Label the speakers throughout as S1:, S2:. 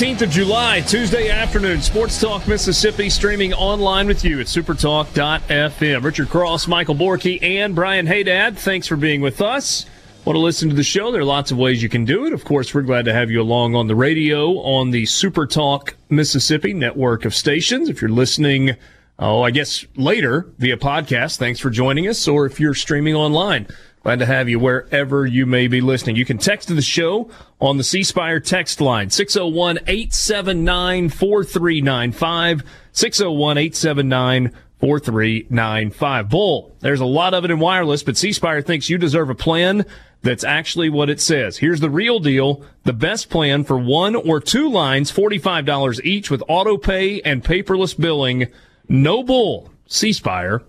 S1: 14th of July, Tuesday afternoon, Sports Talk Mississippi, streaming online with you at supertalk.fm. Richard Cross, Michael Borky, and Brian Haydad, thanks for being with us. Want to listen to the show? There are lots of ways you can do it. Of course, we're glad to have you along on the radio on the Super Talk Mississippi network of stations. If you're listening, oh, I guess later via podcast, thanks for joining us. Or if you're streaming online, Glad to have you wherever you may be listening. You can text to the show on the C Spire text line, 601 879 4395. 601 879 4395. Bull, there's a lot of it in wireless, but C Spire thinks you deserve a plan that's actually what it says. Here's the real deal. The best plan for one or two lines, $45 each with auto pay and paperless billing. No bull. cspire.com.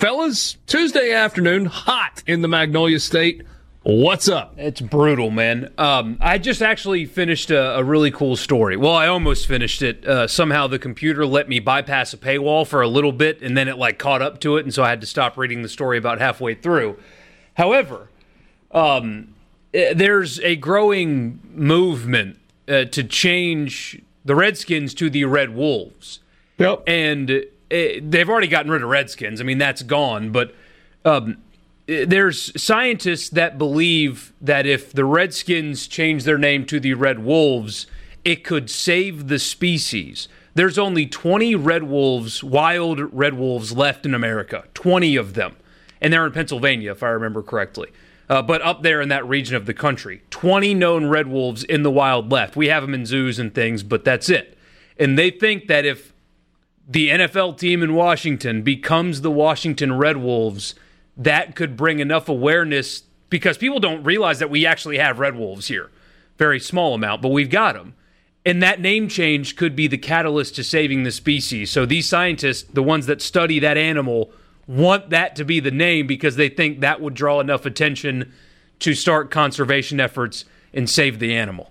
S1: Fellas, Tuesday afternoon, hot in the Magnolia State. What's up?
S2: It's brutal, man. Um, I just actually finished a, a, really cool story. Well, I almost finished it. Uh, somehow the computer let me bypass a paywall for a little bit, and then it like caught up to it, and so I had to stop reading the story about halfway through. However, um, eh, there's a growing movement uh, to change the Redskins to the Red Wolves.
S1: Yep.
S2: And they've already gotten rid of Redskins. I mean, that's gone. But um, there's scientists that believe that if the Redskins change their name to the Red Wolves, it could save the species. There's only 20 red wolves, wild red wolves left in America. 20 of them. And they're in Pennsylvania, if I remember correctly. Uh, but up there in that region of the country. 20 known red wolves in the wild left. We have them in zoos and things, but that's it. And they think that if the NFL team in Washington becomes the Washington Red Wolves, that could bring enough awareness because people don't realize that we actually have Red Wolves here. Very small amount, but we've got them. And that name change could be the catalyst to saving the species. So these scientists, the ones that study that animal, want that to be the name because they think that would draw enough attention to start conservation efforts and save the animal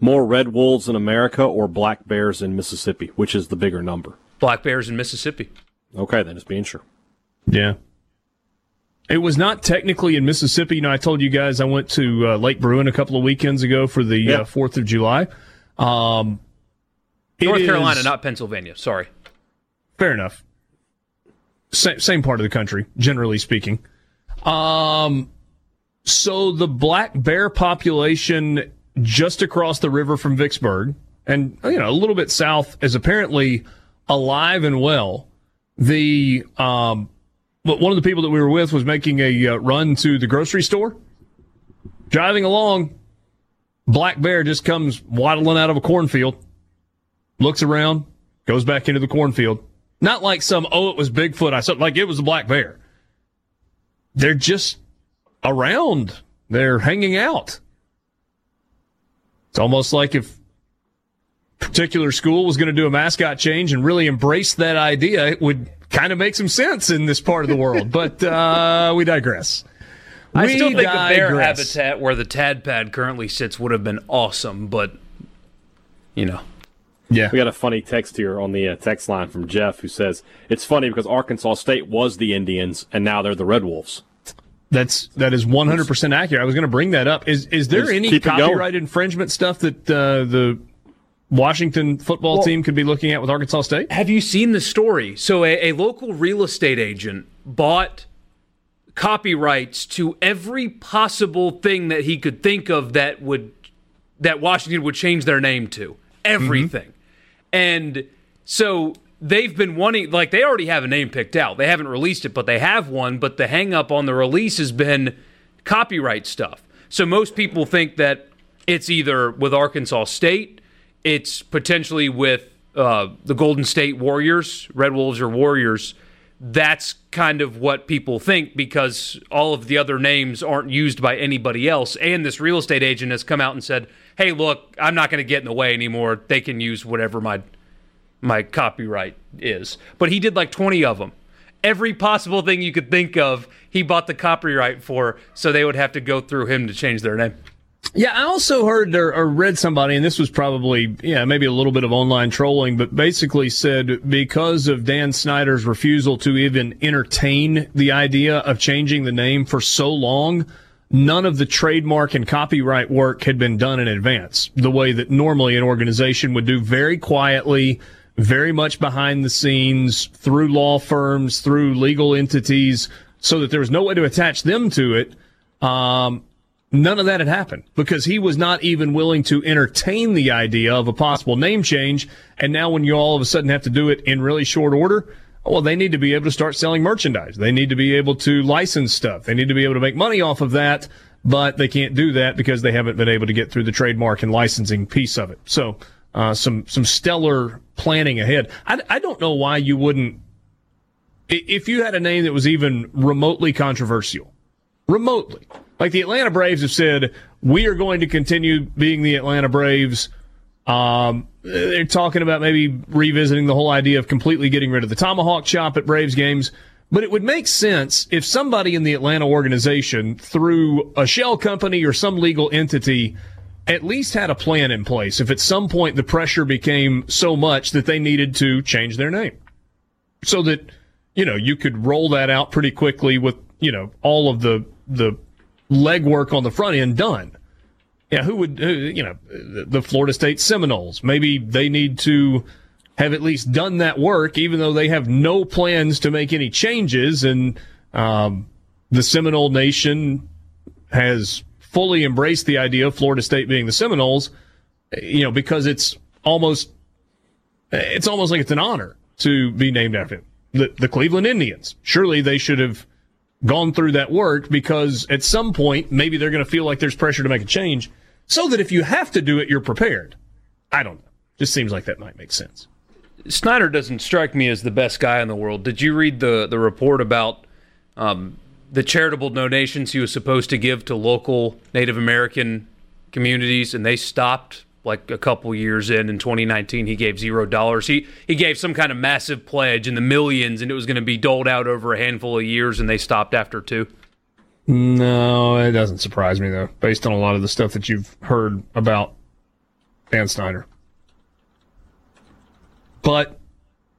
S3: more red wolves in America or black bears in Mississippi? Which is the bigger number?
S2: Black bears in Mississippi.
S3: Okay, then it's being sure.
S1: Yeah. It was not technically in Mississippi. You know, I told you guys I went to uh, Lake Bruin a couple of weekends ago for the uh, yeah. uh, 4th of July. Um,
S2: North Carolina, is, not Pennsylvania. Sorry.
S1: Fair enough. Same, same part of the country, generally speaking. Um, so the black bear population just across the river from Vicksburg and, you know, a little bit south is apparently alive and well. The, um, but one of the people that we were with was making a uh, run to the grocery store. Driving along, black bear just comes waddling out of a cornfield, looks around, goes back into the cornfield. Not like some, oh, it was Bigfoot. I said, like it was a black bear. They're just around. They're hanging out. It's almost like if particular school was going to do a mascot change and really embrace that idea, it would kind of make some sense in this part of the world. but uh, we digress.
S2: I we still think digress. the bear habitat where the tad pad currently sits would have been awesome, but you know.
S1: Yeah.
S3: We got a funny text here on the uh, text line from Jeff who says it's funny because Arkansas State was the Indians and now they're the Red Wolves.
S1: That's that is 100% accurate. I was going to bring that up. Is is there
S3: Just
S1: any
S3: keep it going.
S1: copyright infringement stuff that uh, the Washington football
S2: Well-
S1: team could be looking at with Arkansas State?
S2: Have you seen the story? So a, a local real estate agent bought copyrights to every possible thing that he could think of that would that Washington would change their name to. Everything. And so they've been wanting like they already have a name picked out. They haven't released it, but they have one, but the hang up on the release has been copyright stuff. So most people think that it's either with Arkansas State, it's potentially with uh, the Golden State Warriors, Red Wolves or Warriors. That's kind of what people think because all of the other names aren't used by anybody else. And this real estate agent has come out and said, "Hey, look, I'm not going to get in the way anymore. They can use whatever my my copyright is." But he did like 20 of them. Every possible thing you could think of, he bought the copyright for, so they would have to go through him to change their name.
S1: Yeah, I also heard or, or read somebody, and this was probably, yeah, maybe a little bit of online trolling, but basically said because of Dan Snyder's refusal to even entertain the idea of changing the name for so long, none of the trademark and copyright work had been done in advance, the way that normally an organization would do very quietly, very much behind the scenes, through law firms, through legal entities, so that there was no way to attach them to it. Um, None of that had happened because he was not even willing to entertain the idea of a possible name change. And now when you all of a sudden have to do it in really short order, well, they need to be able to start selling merchandise. They need to be able to license stuff. They need to be able to make money off of that, but they can't do that because they haven't been able to get through the trademark and licensing piece of it. So, uh, some, some stellar planning ahead. I, I don't know why you wouldn't, if you had a name that was even remotely controversial, remotely. Like the Atlanta Braves have said, we are going to continue being the Atlanta Braves. Um, they're talking about maybe revisiting the whole idea of completely getting rid of the tomahawk chop at Braves games. But it would make sense if somebody in the Atlanta organization, through a shell company or some legal entity, at least had a plan in place. If at some point the pressure became so much that they needed to change their name so that you know you could roll that out pretty quickly with you know all of the the legwork on the front end done. Yeah, who would who, you know the Florida State Seminoles? Maybe they need to have at least done that work, even though they have no plans to make any changes. And um, the Seminole Nation has fully embraced the idea of Florida State being the Seminoles. You know, because it's almost it's almost like it's an honor to be named after him. The, the Cleveland Indians. Surely they should have gone through that work because at some point, maybe they're going to feel like there's pressure to make a change so that if you have to do it, you're prepared. I don't know. Just seems like that might make sense.
S2: Snyder doesn't strike me as the best guy in the world. Did you read the the report about um, the charitable donations he was supposed to give to local Native American communities, and they stopped like a couple years in. In 2019, he gave zero dollars. He he gave some kind of massive pledge in the millions, and it was going to be doled out over a handful of years, and they stopped after two.
S1: No, it doesn't surprise me though, based on a lot of the stuff that you've heard about Dan Snyder. But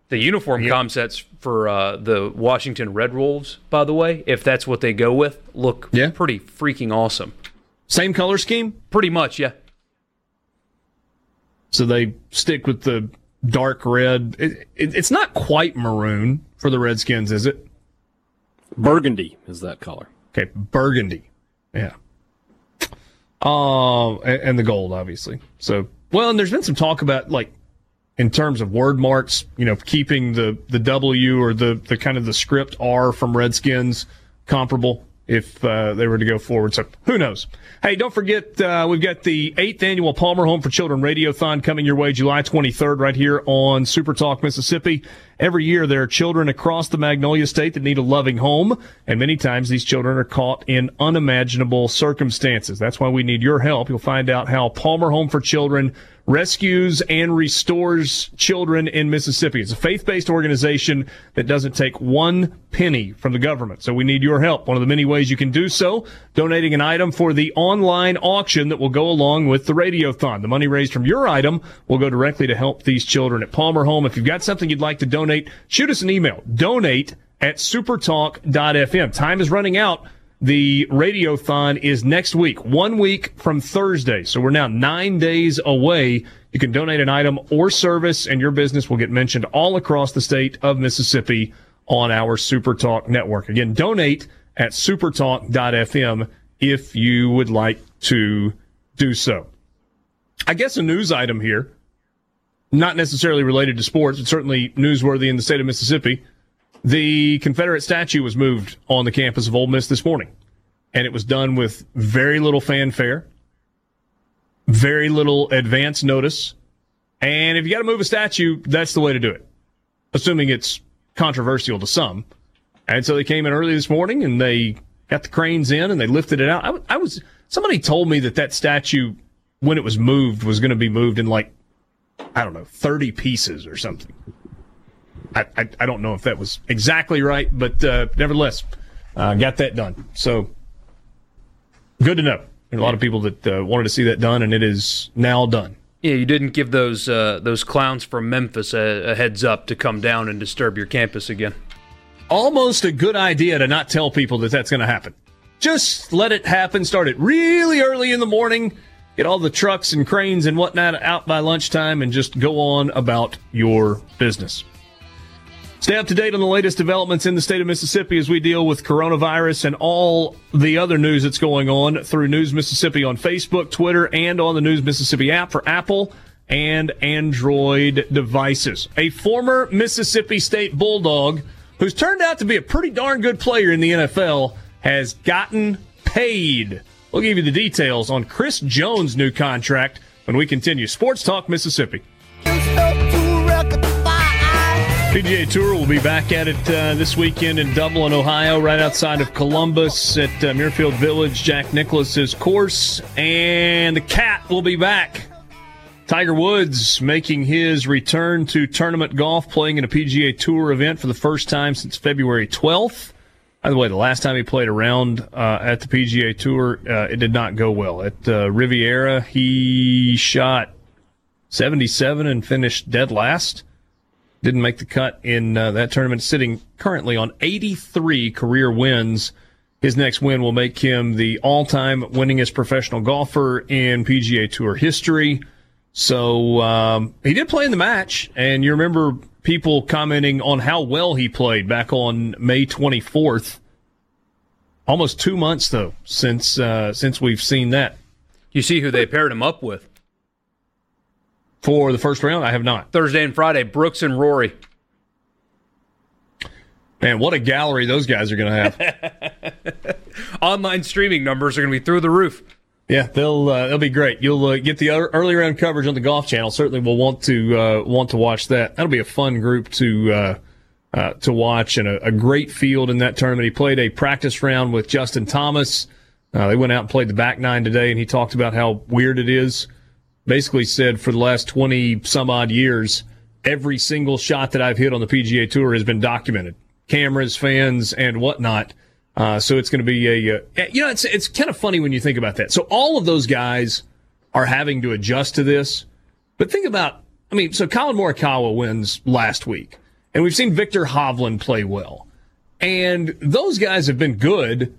S2: The uniform
S1: Yep.
S2: concepts for uh, the Washington Red Wolves, by the way, if that's what they go with, look
S1: Yeah.
S2: pretty freaking awesome.
S1: same color scheme,
S2: Pretty much, yeah.
S1: so they stick with the dark red. It, it, it's not quite maroon for the Redskins, is it?
S3: Burgundy is that color.
S1: Okay, burgundy. Yeah. Um, and, and the gold, obviously. So, well, and there's been some talk about like in terms of word marks, you know, keeping the the W or the the kind of the script R from Redskins comparable if uh, they were to go forward. So who knows? Hey, don't forget uh, we've got the eighth annual Palmer Home for Children Radiothon coming your way July 23rd right here on Super Talk Mississippi. Every year, there are children across the Magnolia State that need a loving home, and many times these children are caught in unimaginable circumstances. That's why we need your help. You'll find out how Palmer Home for Children rescues and restores children in Mississippi. It's a faith-based organization that doesn't take one penny from the government. So we need your help. One of the many ways you can do so, donating an item for the online auction that will go along with the radiothon. The money raised from your item will go directly to help these children at Palmer Home. If you've got something you'd like to donate, shoot us an email. Donate at supertalk.fm. Time is running out. The radiothon is next week, one week from Thursday. So we're now nine days away. You can donate an item or service, and your business will get mentioned all across the state of Mississippi on our Supertalk network. Again, donate at supertalk.fm if you would like to do so. I guess a news item here, not necessarily related to sports, but certainly newsworthy in the state of Mississippi. The Confederate statue was moved on the campus of Ole Miss this morning, and it was done with very little fanfare, very little advance notice. And if you got to move a statue, that's the way to do it, assuming it's controversial to some. And so they came in early this morning and they got the cranes in and they lifted it out. I, I was somebody told me that that statue, when it was moved, was going to be moved in like I don't know, 30 pieces or something. I, I, I don't know if that was exactly right, but uh, nevertheless, uh, got that done. So good to know. There are a lot of people that uh, wanted to see that done, and it is now done.
S2: Yeah, you didn't give those uh, those clowns from Memphis a, a heads up to come down and disturb your campus again.
S1: Almost a good idea to not tell people that that's going to happen. Just let it happen. Start it really early in the morning. Get all the trucks and cranes and whatnot out by lunchtime, and just go on about your business. Stay up to date on the latest developments in the state of Mississippi as we deal with coronavirus and all the other news that's going on through News Mississippi on Facebook, Twitter, and on the News Mississippi app for Apple and Android devices. A former Mississippi State Bulldog who's turned out to be a pretty darn good player in the NFL has gotten paid. We'll give you the details on Chris Jones' new contract when we continue. Sports Talk Mississippi. PGA Tour will be back at it uh, this weekend in Dublin, Ohio, right outside of Columbus at uh, Muirfield Village, Jack Nicklaus's course. And the cat will be back. Tiger Woods making his return to tournament golf, playing in a PGA Tour event for the first time since February 12th. By the way, the last time he played around uh, at the PGA Tour, uh, it did not go well. At uh, Riviera, he shot 77 and finished dead last didn't make the cut in uh, that tournament, sitting currently on 83 career wins. His next win will make him the all-time winningest professional golfer in PGA Tour history. So um, he did play in the match, and you remember people commenting on how well he played back on May 24th. Almost two months though since uh, since we've seen that.
S2: You see who they paired him up with?
S1: for the first round? I have not.
S2: Thursday and Friday, Brooks and Rory.
S1: Man, what a gallery those guys are going to
S2: have. Online streaming numbers are going to be through the roof.
S1: Yeah, they'll uh, they'll be great. You'll uh, get the early round coverage on the Golf Channel. Certainly, will want to uh, want to watch that. That'll be a fun group to uh, uh, to watch and a, a, great field in that tournament. He played a practice round with Justin Thomas. Uh, they went out and played the back nine today, and he talked about how weird it is basically said for the last 20 some odd years, every single shot that I've hit on the PGA Tour has been documented. Cameras, fans, and whatnot. Uh, so it's going to be a, uh, you know, it's, it's kind of funny when you think about that. So all of those guys are having to adjust to this. But think about, I mean, so Collin Morikawa wins last week, and we've seen Viktor Hovland play well. And those guys have been good,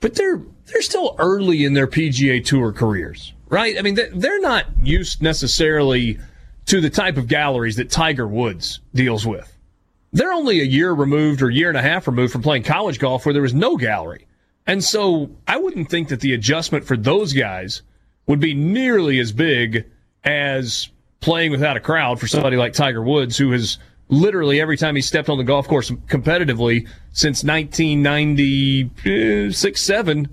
S1: but they're, they're still early in their PGA Tour careers right? I mean, they're not used necessarily to the type of galleries that Tiger Woods deals with. They're only a year removed or year and a half removed from playing college golf where there was no gallery. And so I wouldn't think that the adjustment for those guys would be nearly as big as playing without a crowd for somebody like Tiger Woods, who has literally every time he stepped on the golf course competitively since 1996 7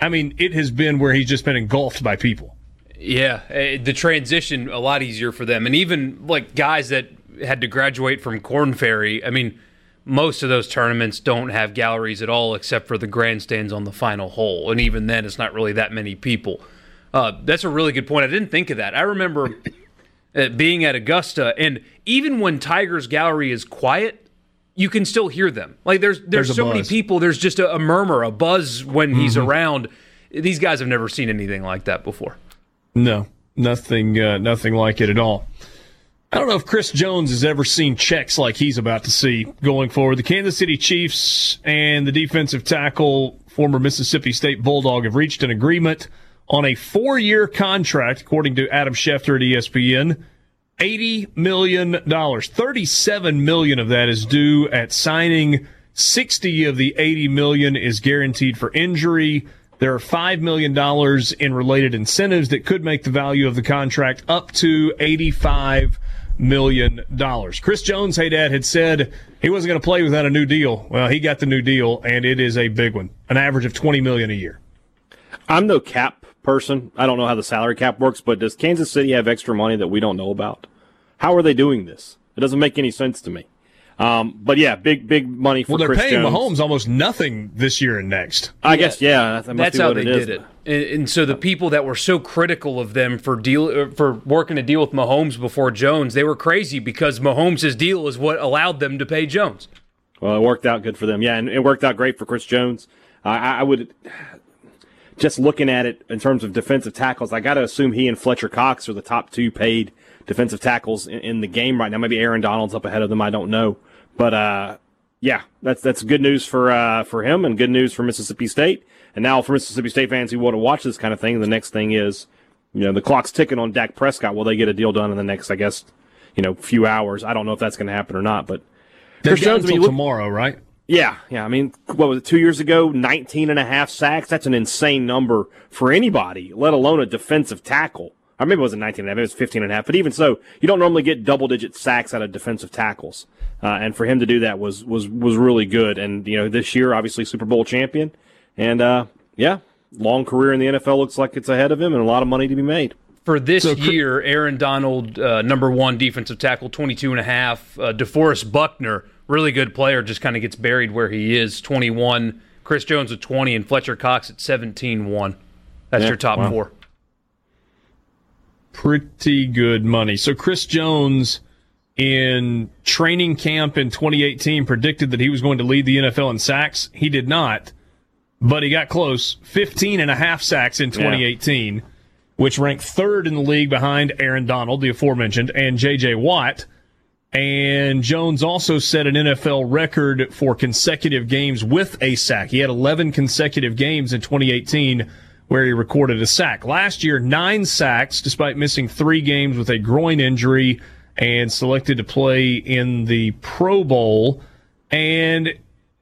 S1: I mean, it has been where he's just been engulfed by people.
S2: Yeah, eh, the transition a lot easier for them, and even like guys that had to graduate from Korn Ferry. I mean, most of those tournaments don't have galleries at all except for the grandstands on the final hole. And even then, it's not really that many people. Uh, that's a really good point. I didn't think of that. I remember uh, being at Augusta, and even when Tiger's gallery is quiet, you can still hear them. Like there's there's,
S1: There's
S2: so many people. There's just a, a murmur, a buzz when he's around. These guys have never seen anything like that before.
S1: No, nothing, uh, nothing like it at all. I don't know if Chris Jones has ever seen checks like he's about to see going forward. The Kansas City Chiefs and the defensive tackle, former Mississippi State Bulldog, have reached an agreement on a four-year contract, according to Adam Schefter at ESPN. $80 million. 37 million of that is due at signing. 60 of the 80 million is guaranteed for injury. There are $5 million in related incentives that could make the value of the contract up to $85 million. dollars. Chris Jones, hey dad, had said he wasn't going to play without a new deal. Well, he got the new deal and it is a big one. An average of 20 million a year.
S3: I'm no cap person. I don't know how the salary cap works, but does Kansas City have extra money that we don't know about? How are they doing this? It doesn't make any sense to me. Um, but yeah, big big money for
S1: Well, they're
S3: Chris
S1: paying
S3: Jones.
S1: Mahomes almost nothing this year and next.
S3: I guess yeah, that
S2: That's how
S3: what
S2: they
S3: it is.
S2: did it. And, and so the people that were so critical of them for deal uh, for working a deal with Mahomes before Jones, they were crazy because Mahomes' deal is what allowed them to pay Jones.
S3: Well, it worked out good for them. Yeah, and it worked out great for Chris Jones. I I would just looking at it in terms of defensive tackles. I got to assume he and Fletcher Cox are the top two paid defensive tackles in, in the game right now. Maybe Aaron Donald's up ahead of them. I don't know, but uh, yeah, that's that's good news for uh, for him and good news for Mississippi State. And now for Mississippi State fans who want to watch this kind of thing, the next thing is, you know, the clock's ticking on Dak Prescott. Will they get a deal done in the next, I guess, you know, few hours? I don't know if that's going to happen or not, but. Chris Jones, I mean, look-
S1: tomorrow, right?
S3: yeah, yeah. I mean, what was it, two years ago? 19 and a half sacks. That's an insane number for anybody, let alone a defensive tackle. Or maybe it wasn't 19 and a half, it was 15 and a half. But even so, you don't normally get double digit sacks out of defensive tackles. Uh, and for him to do that was, was, was really good. And, you know, this year, obviously Super Bowl champion. And, uh, yeah, long career in the NFL looks like it's ahead of him and a lot of money to be made.
S2: For this
S1: So,
S2: year, Aaron Donald, uh, number one defensive tackle, 22 and a half. Uh, DeForest Buckner, really good player, just kind of gets buried where he is, 21. Chris Jones at 20 and Fletcher Cox at 17-1. That's
S3: Yeah,
S2: your top
S3: wow.
S2: four.
S1: pretty good money. So Chris Jones in training camp in 2018 predicted that he was going to lead the NFL in sacks. He did not, but he got close. 15 and a half sacks in 2018, which ranked third in the league behind Aaron Donald, the aforementioned, and JJ Watt. And Jones also set an NFL record for consecutive games with a sack. He had 11 consecutive games in 2018 where he recorded a sack. Last year, nine sacks despite missing three games with a groin injury and selected to play in the Pro Bowl. And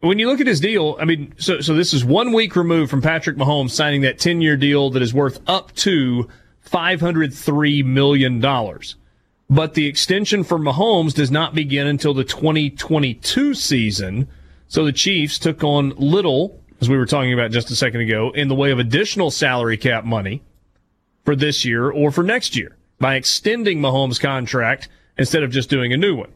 S1: when you look at his deal, I mean, so, so this is one week removed from Patrick Mahomes signing that 10 year deal that is worth up to $503 million. But the extension for Mahomes does not begin until the 2022 season. So the Chiefs took on little, as we were talking about just a second ago, in the way of additional salary cap money for this year or for next year by extending Mahomes' contract instead of just doing a new one.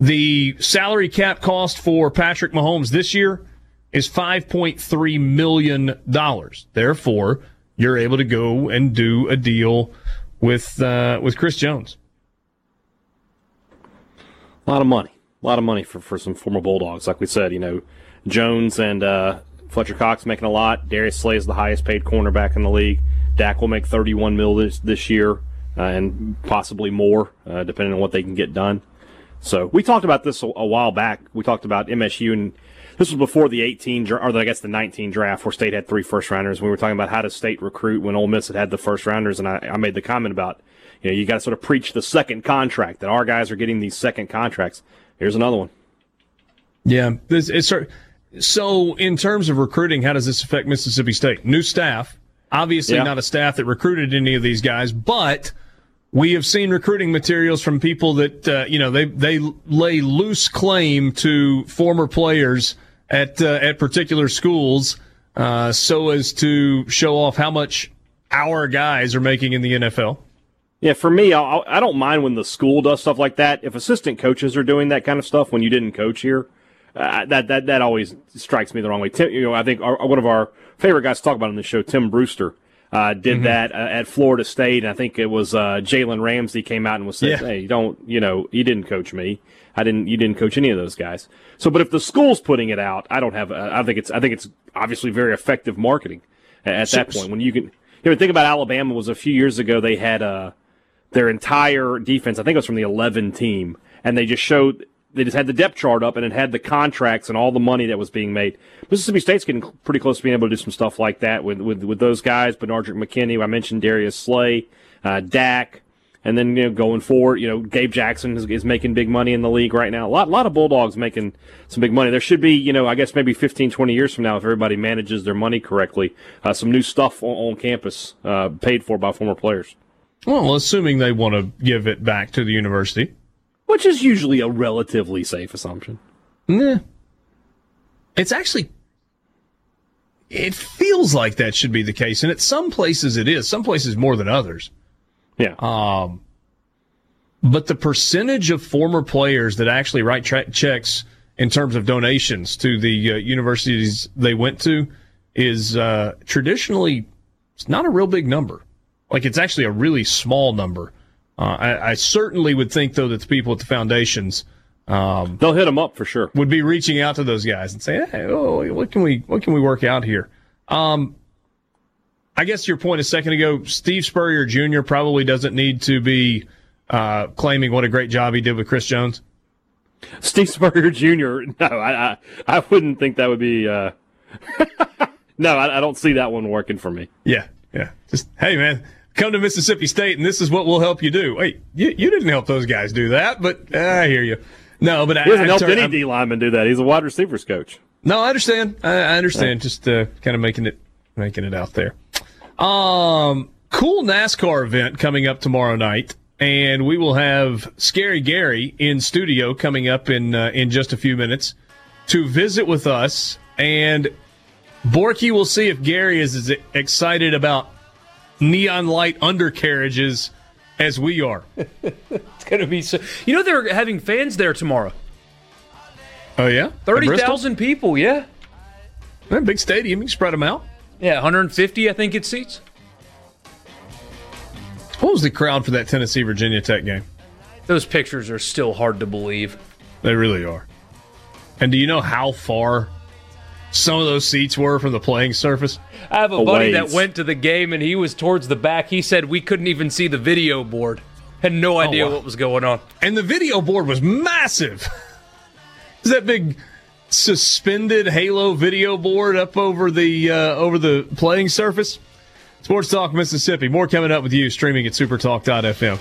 S1: The salary cap cost for Patrick Mahomes this year is $5.3 million. Therefore, you're able to go and do a deal with, uh, with Chris Jones.
S3: A lot of money. A lot of money for, for some former Bulldogs. Like we said, you know, Jones and uh, Fletcher Cox making a lot. Darius Slay is the highest paid cornerback in the league. Dak will make 31 mil this, this year uh, and possibly more, uh, depending on what they can get done. So we talked about this a, a while back. We talked about MSU, and this was before the 18, dra- or I guess the 19 draft, where State had three first rounders. We were talking about how does State recruit when Ole Miss had had the first rounders, and I, I made the comment about, you know, you got to sort of preach the second contract that our guys are getting these second contracts. Here's another one.
S1: Yeah, this it's so in terms of recruiting, how does this affect Mississippi State? New staff, obviously
S3: Yeah.
S1: not a staff that recruited any of these guys, but we have seen recruiting materials from people that uh, you know they they lay loose claim to former players at uh, at particular schools, uh, so as to show off how much our guys are making in the NFL.
S3: Yeah, for me, I'll, I don't mind when the school does stuff like that. If assistant coaches are doing that kind of stuff when you didn't coach here, uh, that that that always strikes me the wrong way. Tim, you know, I think our, one of our favorite guys to talk about on the show, Tim Brewster, uh, did mm-hmm. that uh, at Florida State. And I think it was uh, Jalen Ramsey came out and was saying, yeah. "Hey, don't you know? You didn't coach me. I didn't. You didn't coach any of those guys." So, but if the school's putting it out, I don't have. I think it's. I think it's obviously very effective marketing at, at that point when you can. You know, think about Alabama was a few years ago. They had uh, their entire defense. I think it was from the 11 team, and they just showed they just had the depth chart up and it had the contracts and all the money that was being made. Mississippi State's getting pretty close to being able to do some stuff like that with with, with those guys. Benardrick McKinney, I mentioned Darius Slay, uh, Dak, and then you know going forward, you know Gabe Jackson is, is, making big money in the league right now. A lot lot of Bulldogs making some big money. There should be you know I guess maybe 15, 20 years from now if everybody manages their money correctly, uh, some new stuff on, on campus uh, paid for by former players.
S1: Well, assuming they want to give it back to the university.
S3: Which is usually a relatively safe assumption.
S1: Nah. It's actually. It feels like that should be the case. And at some places it is, some places more than others.
S3: Yeah.
S1: Um, but the percentage of former players that actually write tra- checks in terms of donations to the uh, universities they went to is uh, traditionally it's not a real big number. Like it's actually a really small number. Uh, I, I, certainly would think though that the people at the foundations
S3: um, they'll hit them up for sure.
S1: Would be reaching out to those guys and say, "Hey, oh, what can we what can we work out here?" Um, I guess your point a second ago, Steve Spurrier Jr. probably doesn't need to be uh, claiming what a great job he did with Chris Jones.
S3: Steve Spurrier Jr. No, I I, I wouldn't think that would be. Uh... no, I, I don't see that one working for me.
S1: Yeah, yeah. Just hey, man, come to Mississippi State and this is what we'll help you do. Wait, you, you didn't help those guys do that, but uh, I hear you. No, but
S3: he hasn't helped any D lineman do that. He's a wide receivers coach.
S1: No, I understand. I, I understand. Just uh, kind of making it making it out there. Um, cool NASCAR event coming up tomorrow night, and we will have Scary Gary in studio coming up in uh, in just a few minutes to visit with us. And Borky will see if Gary is as excited about neon light undercarriages as we are.
S2: it's going to be so. You know, they're having fans there tomorrow.
S1: Oh, yeah?
S2: 30,000 people, yeah.
S1: A big stadium. You can spread them out.
S2: Yeah, 150, I think it seats.
S1: What was the crowd for that Tennessee Virginia Tech game?
S2: Those pictures are still hard to believe.
S1: They really are. And do you know how far some of those seats were from the playing surface?
S2: I have a, a buddy ways. that went to the game and he was towards the back. He said we couldn't even see the video board. Had no oh, idea oh, wow. what was going on.
S1: And the video board was massive. Is that big suspended Halo video board up over the uh, over the playing surface? Sports Talk Mississippi. More coming up with you streaming at supertalk.fm.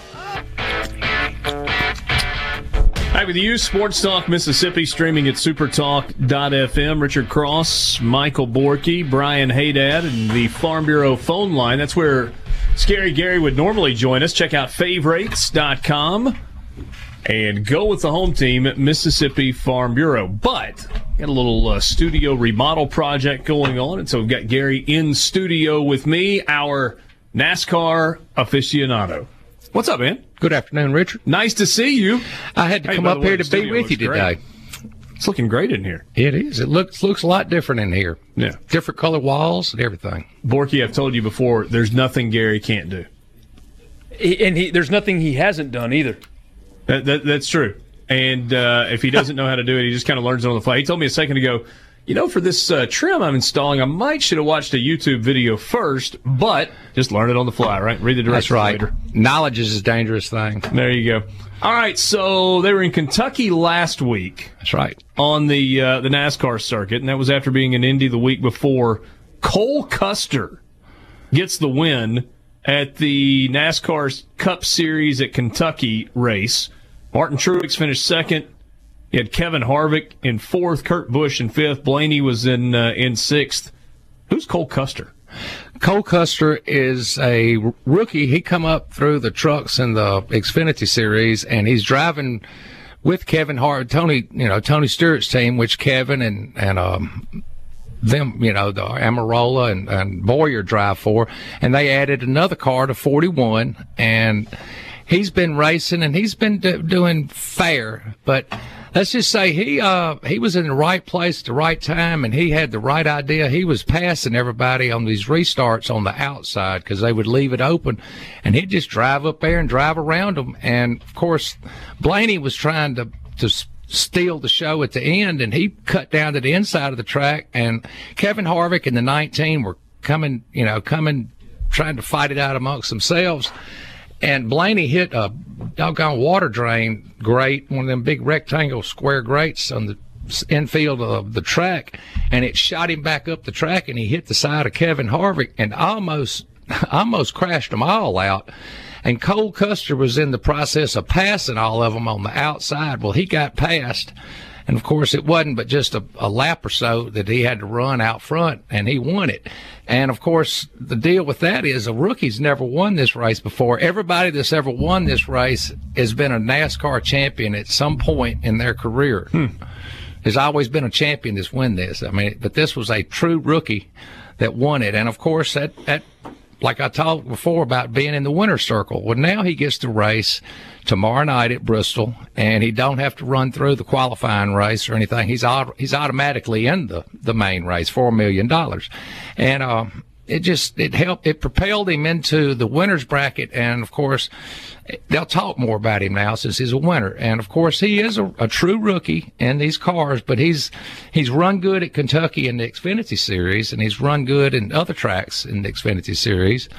S1: Back with you, Sports Talk Mississippi, streaming at supertalk.fm. Richard Cross, Michael Borky, Brian Haydad, and the Farm Bureau phone line. That's where Scary Gary would normally join us. Check out favorites.com and go with the home team, at Mississippi Farm Bureau. But got a little uh, studio remodel project going on, and so we've got Gary in studio with me, our NASCAR aficionado. What's up, man?
S4: Good afternoon, Richard.
S1: Nice to see you.
S4: I had to hey, come up way, here to be with you today.
S1: Great. It's looking great in here.
S4: It is. It looks looks a lot different in here.
S1: Yeah.
S4: Different color walls and everything.
S1: Borky, I've told you before, there's nothing Gary can't do.
S2: And he, there's nothing he hasn't done either.
S1: That, that, that's true. And uh, if he doesn't know how to do it, he just kind of learns it on the fly. He told me a second ago, you know, for this uh, trim I'm installing, I might should have watched a YouTube video first, but just learn it on the fly, right? Read the directions
S4: That's right.
S1: Later.
S4: Knowledge is a dangerous thing.
S1: There you go. All right, so they were in Kentucky last week.
S4: That's right.
S1: On the uh, the NASCAR circuit, and that was after being in Indy the week before. Cole Custer gets the win at the NASCAR Cup Series at Kentucky race. Martin Truex finished second. You had Kevin Harvick in fourth, Kurt Busch in fifth, Blaney was in uh, in sixth. Who's Cole Custer?
S4: Cole Custer is a rookie. He come up through the trucks in the Xfinity series, and he's driving with Kevin Hart, Tony, you know, Tony Stewart's team, which Kevin and and um, them, you know, the Almirola and, and Bowyer drive for, and they added another car to 41, and he's been racing and he's been do- doing fair, but let's just say he uh he was in the right place at the right time and he had the right idea. He was passing everybody on these restarts on the outside because they would leave it open, and he'd just drive up there and drive around them. And of course, Blaney was trying to to steal the show at the end, and he cut down to the inside of the track. And Kevin Harvick and the 19 were coming, you know, coming trying to fight it out amongst themselves. And Blaney hit a doggone water drain grate, one of them big rectangle square grates on the infield of the track, and it shot him back up the track, and he hit the side of Kevin Harvick and almost, almost crashed them all out. And Cole Custer was in the process of passing all of them on the outside. Well, he got past. And of course, it wasn't but just a, a, lap or so that he had to run out front, and he won it. And of course, the deal with that is a rookie's never won this race before. Everybody that's ever won this race has been a NASCAR champion at some point in their career. Hmm. There's always been a champion that's won this. I mean, but this was a true rookie that won it. And of course, that, that like I talked before about being in the winner's circle. Well, now he gets to race tomorrow night at Bristol, and he don't have to run through the qualifying race or anything. He's he's automatically in the the main race, four million dollars, and uh, it just it helped it propelled him into the winners bracket. And of course they'll talk more about him now since he's a winner. And of course he is a, a, true rookie in these cars but he's he's run good at Kentucky in the Xfinity series and he's run good in other tracks in the Xfinity series.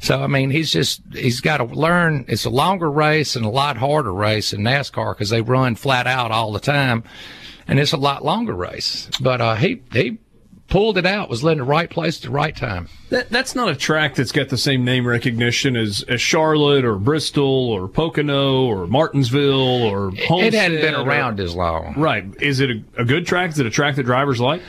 S4: So I mean he's just he's got to learn. It's a longer race and a lot harder race in NASCAR because they run flat out all the time and it's a lot longer race. But uh, he he pulled it out, was led in the right place at the right time.
S1: That, that's not a track that's got the same name recognition as, as Charlotte or Bristol or Pocono or Martinsville or Homestead.
S4: It hadn't been around or, as long.
S1: Right. Is it a, a, good track? Is it a track that drivers like?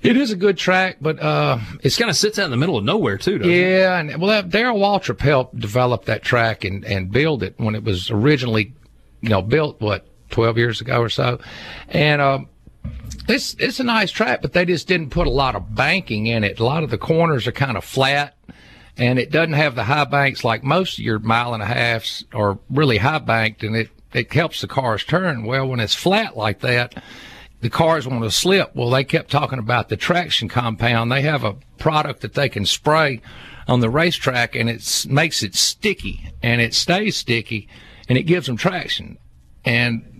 S4: It is a good track, but uh,
S1: it kind of sits out in the middle of nowhere too.
S4: yeah,
S1: it?
S4: and well, Darrell Waltrip helped develop that track and, and build it when it was originally, you know, built what twelve years ago or so, and uh, it's it's a nice track, but they just didn't put a lot of banking in it. A lot of the corners are kind of flat, and it doesn't have the high banks like most of your mile and a halfs are really high banked, and it it helps the cars turn. Well, when it's flat like that, the cars want to slip. Well, they kept talking about the traction compound. They have a product that they can spray on the racetrack, and it makes it sticky, and it stays sticky, and it gives them traction. And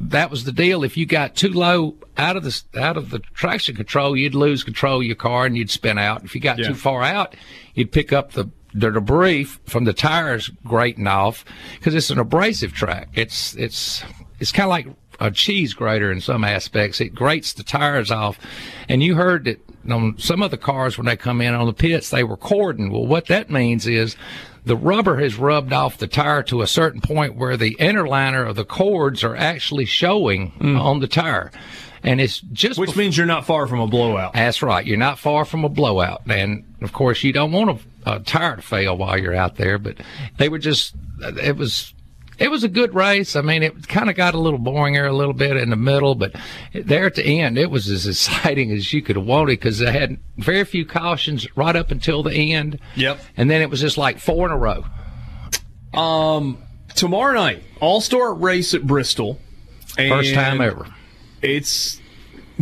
S4: that was the deal. If you got too low out of the out of the traction control, you'd lose control of your car and you'd spin out. If you got yeah. too far out, you'd pick up the the debris from the tires grating off because it's an abrasive track. It's it's it's kind of like a cheese grater in some aspects. It grates the tires off, and you heard that on some of the cars when they come in on the pits they were cording. Well, what that means is the rubber has rubbed off the tire to a certain point where the inner liner of the cords are actually showing mm. on the tire. And it's just
S1: which means you're not far from a blowout.
S4: That's right. You're not far from a blowout, and of course you don't want a, a tire to fail while you're out there. But they were just it was it was a good race. I mean, it kind of got a little boring there a little bit in the middle, but there at the end, it was as exciting as you could have wanted because they had very few cautions right up until the end.
S1: Yep.
S4: And then it was just like four in a row.
S1: Um, tomorrow night, All Star race at Bristol.
S4: First time ever.
S1: It's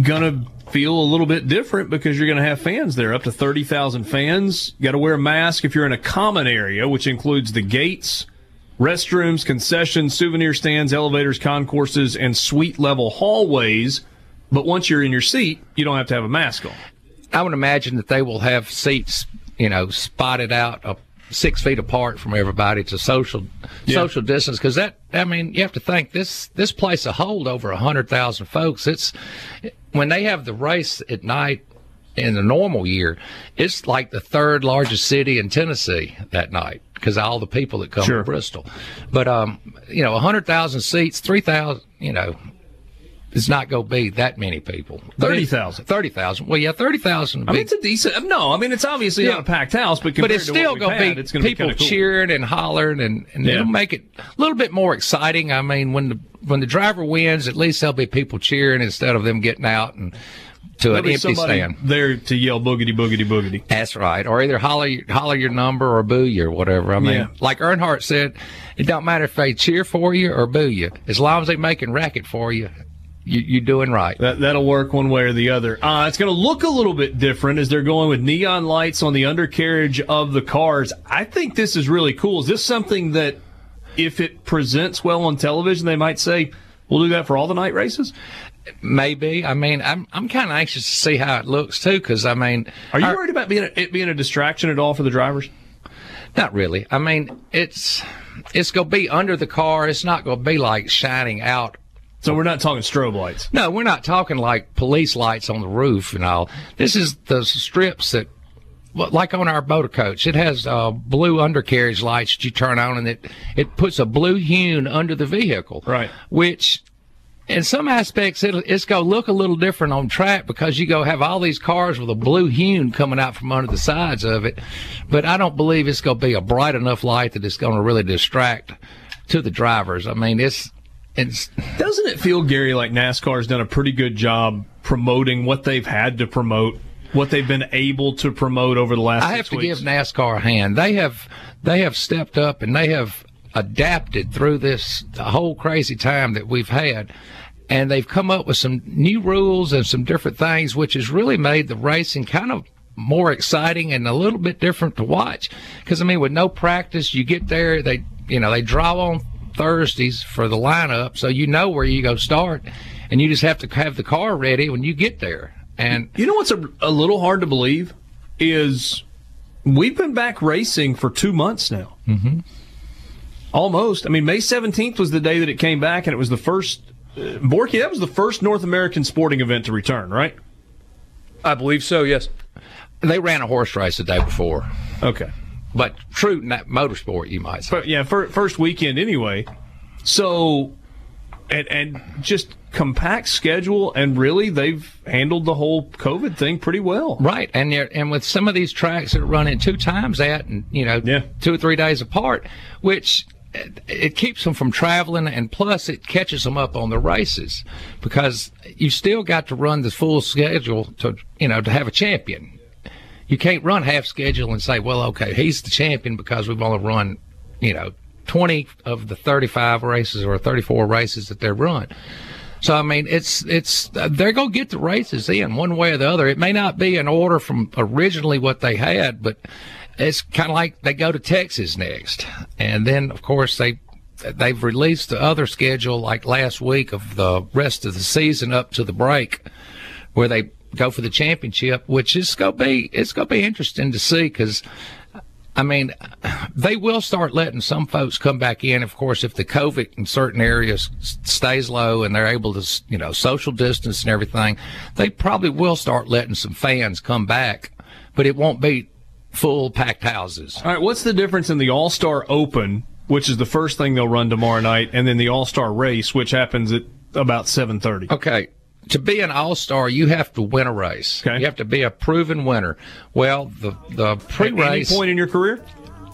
S1: gonna feel a little bit different because you're going to have fans there, up to 30,000 fans. Got to wear a mask if you're in a common area, which includes the gates restrooms, concessions, souvenir stands, elevators, concourses, and suite level hallways. But once you're in your seat, you don't have to have a mask on.
S4: I would imagine that they will have seats, you know, spotted out uh, six feet apart from everybody to social yeah. social distance. Because that, I mean, you have to think this this place will hold over a hundred thousand folks. It's when they have the race at night in the normal year, it's like the third largest city in Tennessee that night because all the people that come sure. to Bristol. But um, you know, hundred thousand seats, three thousand, you know, it's not going to be that many people.
S1: Thirty thousand.
S4: Thirty thousand. Well, yeah, thirty thousand.
S1: I mean, it's a decent. No, I mean, it's obviously yeah. not a packed house, but
S4: but it's still going to be it's people be cool. cheering and hollering, and, and yeah. it'll make it a little bit more exciting. I mean, when the when the driver wins, at least there'll be people cheering instead of them getting out and to
S1: There'll
S4: an empty stand.
S1: there to yell boogity boogity boogity.
S4: That's right. Or either holler, holler your number or boo you or whatever. I mean,
S1: Yeah.
S4: like Earnhardt said, it don't matter if they cheer for you or boo you. As long as they making racket for you, you you're doing right.
S1: That that'll work one way or the other. Uh, it's going to look a little bit different as they're going with neon lights on the undercarriage of the cars. I think this is really cool. Is this something that, if it presents well on television, they might say, "We'll do that for all the night races"?
S4: Maybe. I mean, I'm I'm kind of anxious to see how it looks too, because I mean,
S1: Are you
S4: our-
S1: worried about being a, it being a distraction at all for the drivers?
S4: Not really. I mean, it's it's gonna be under the car. It's not gonna be like shining out.
S1: So we're not talking strobe lights.
S4: No, we're not talking like police lights on the roof and all. This is the strips that, like on our motor coach, it has uh, blue undercarriage lights that you turn on, and it it puts a blue hue under the vehicle.
S1: Right.
S4: Which in some aspects it'll, it's going to look a little different on track because you go have all these cars with a blue hue coming out from under the sides of it but i don't believe it's going to be a bright enough light that it's going to really distract to the drivers i mean it's it's
S1: Doesn't it feel, Gary, like NASCAR's done a pretty good job promoting what they've had to promote, what they've been able to promote over the last?
S4: I have to
S1: weeks?
S4: give NASCAR a hand. They have they have stepped up and they have adapted through this whole crazy time that we've had. And they've come up with some new rules and some different things, which has really made the racing kind of more exciting and a little bit different to watch. Because I mean, with no practice, you get there, they you know they draw on Thursdays for the lineup, so you know where you go start, and you just have to have the car ready when you get there. And
S1: You know what's a, a little hard to believe is we've been back racing for two months now. Mm-hmm. Almost. I mean, May 17th was the day that it came back, and it was the first. Uh, Borky, that was the first North American sporting event to return, right?
S2: I believe so. Yes.
S4: they ran a horse race the day before.
S1: Okay.
S4: but true in that motorsport, you might say.
S1: But yeah, fir- first weekend anyway. So, and and just compact schedule, and really they've handled the whole COVID thing pretty well.
S4: Right, and you're, and with some of these tracks that are running two times that, and you know,
S1: Yeah.
S4: two or three days apart, which it, keeps them from traveling, and plus it catches them up on the races because you still got to run the full schedule to you know to have a champion. You can't run half schedule and say, well, okay, he's the champion because we've only run, you know, 20 of the 35 races or 34 races that they're run. So I mean, it's it's they're gonna get the races in one way or the other. It may not be in order from originally what they had, but it's kind of like they go to Texas next, and then of course they they've released the other schedule like last week of the rest of the season up to the break, where they go for the championship, which is gonna be it's gonna be interesting to see because. I mean, they will start letting some folks come back in. Of course, if the COVID in certain areas stays low and they're able to, you know, social distance and everything, they probably will start letting some fans come back, but it won't be full packed houses.
S1: All right, what's the difference in the All Star Open, which is the first thing they'll run tomorrow night, and then the All Star Race, which happens at about seven thirty?
S4: Okay. To be an all star, you have to win a race.
S1: Okay.
S4: You have to be a proven winner. Well, the the pre race,
S1: point in your career?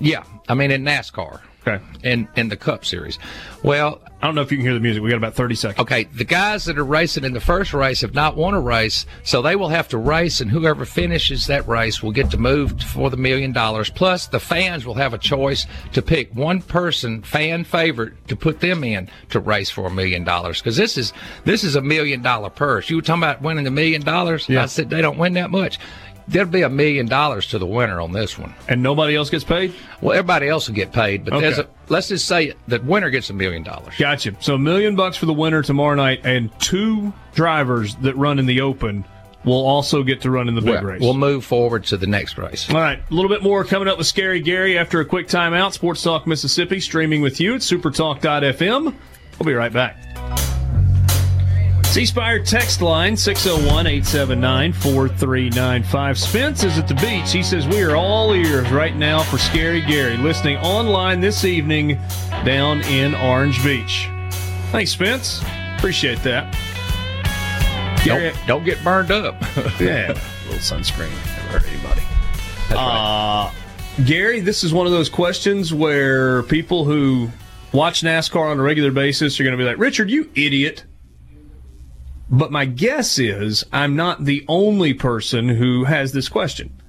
S4: yeah. I mean, in NASCAR,
S1: Okay.
S4: in in the Cup Series. Well,
S1: I don't know if you can hear the music. We got about thirty seconds.
S4: Okay, the guys that are racing in the first race have not won a race, so they will have to race, and whoever finishes that race will get to move for the million dollars. Plus, the fans will have a choice to pick one person, fan favorite, to put them in to race for a million dollars. Because this is this is a million dollar purse. You were talking about winning a million dollars.
S1: Yeah.
S4: I said they don't win that much. There'll be a million dollars to the winner on this one.
S1: And nobody else gets paid?
S4: Well, everybody else will get paid, but there's
S1: Okay.
S4: a, let's just say that winner gets a million dollars.
S1: Gotcha. So a million bucks for the winner tomorrow night, and two drivers that run in the Open will also get to run in the big
S4: Well,
S1: race.
S4: We'll move forward to the next race.
S1: All right, a little bit more coming up with Scary Gary after a quick timeout. Sports Talk Mississippi streaming with you at supertalk.fm. We'll be right back. C Spire text line 601 879 4395. Spence is at the beach. He says, We are all ears right now for Scary Gary, listening online this evening down in Orange Beach. Thanks, Spence. Appreciate that. Gary,
S4: Don't, don't get burned up.
S1: yeah, a little sunscreen. Never hurt anybody. Uh, Gary, this is one of those questions where people who watch NASCAR on a regular basis are going to be like, Richard, you idiot. But my guess is I'm not the only person who has this question.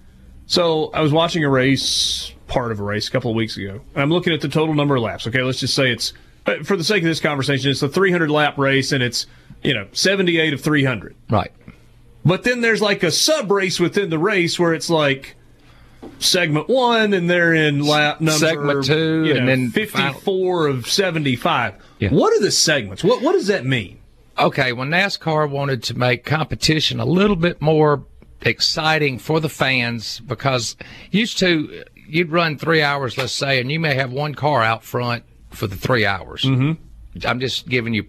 S1: So I was watching a race, part of a race, a couple of weeks ago, and I'm looking at the total number of laps. Okay, let's just say it's, uh, for the sake of this conversation, it's a 300 lap race and it's, you know, 78 of 300.
S4: Right.
S1: But then there's like a sub race within the race where it's like segment one and they're in lap number
S4: Segment two,
S1: you know,
S4: and then
S1: 54 of 75.
S4: Yeah.
S1: What are the segments? What, what does that mean?
S4: Okay, well, NASCAR wanted to make competition a little bit more exciting for the fans because used to you'd run three hours, let's say, and you may have one car out front for the three hours. Mm-hmm. I'm just giving you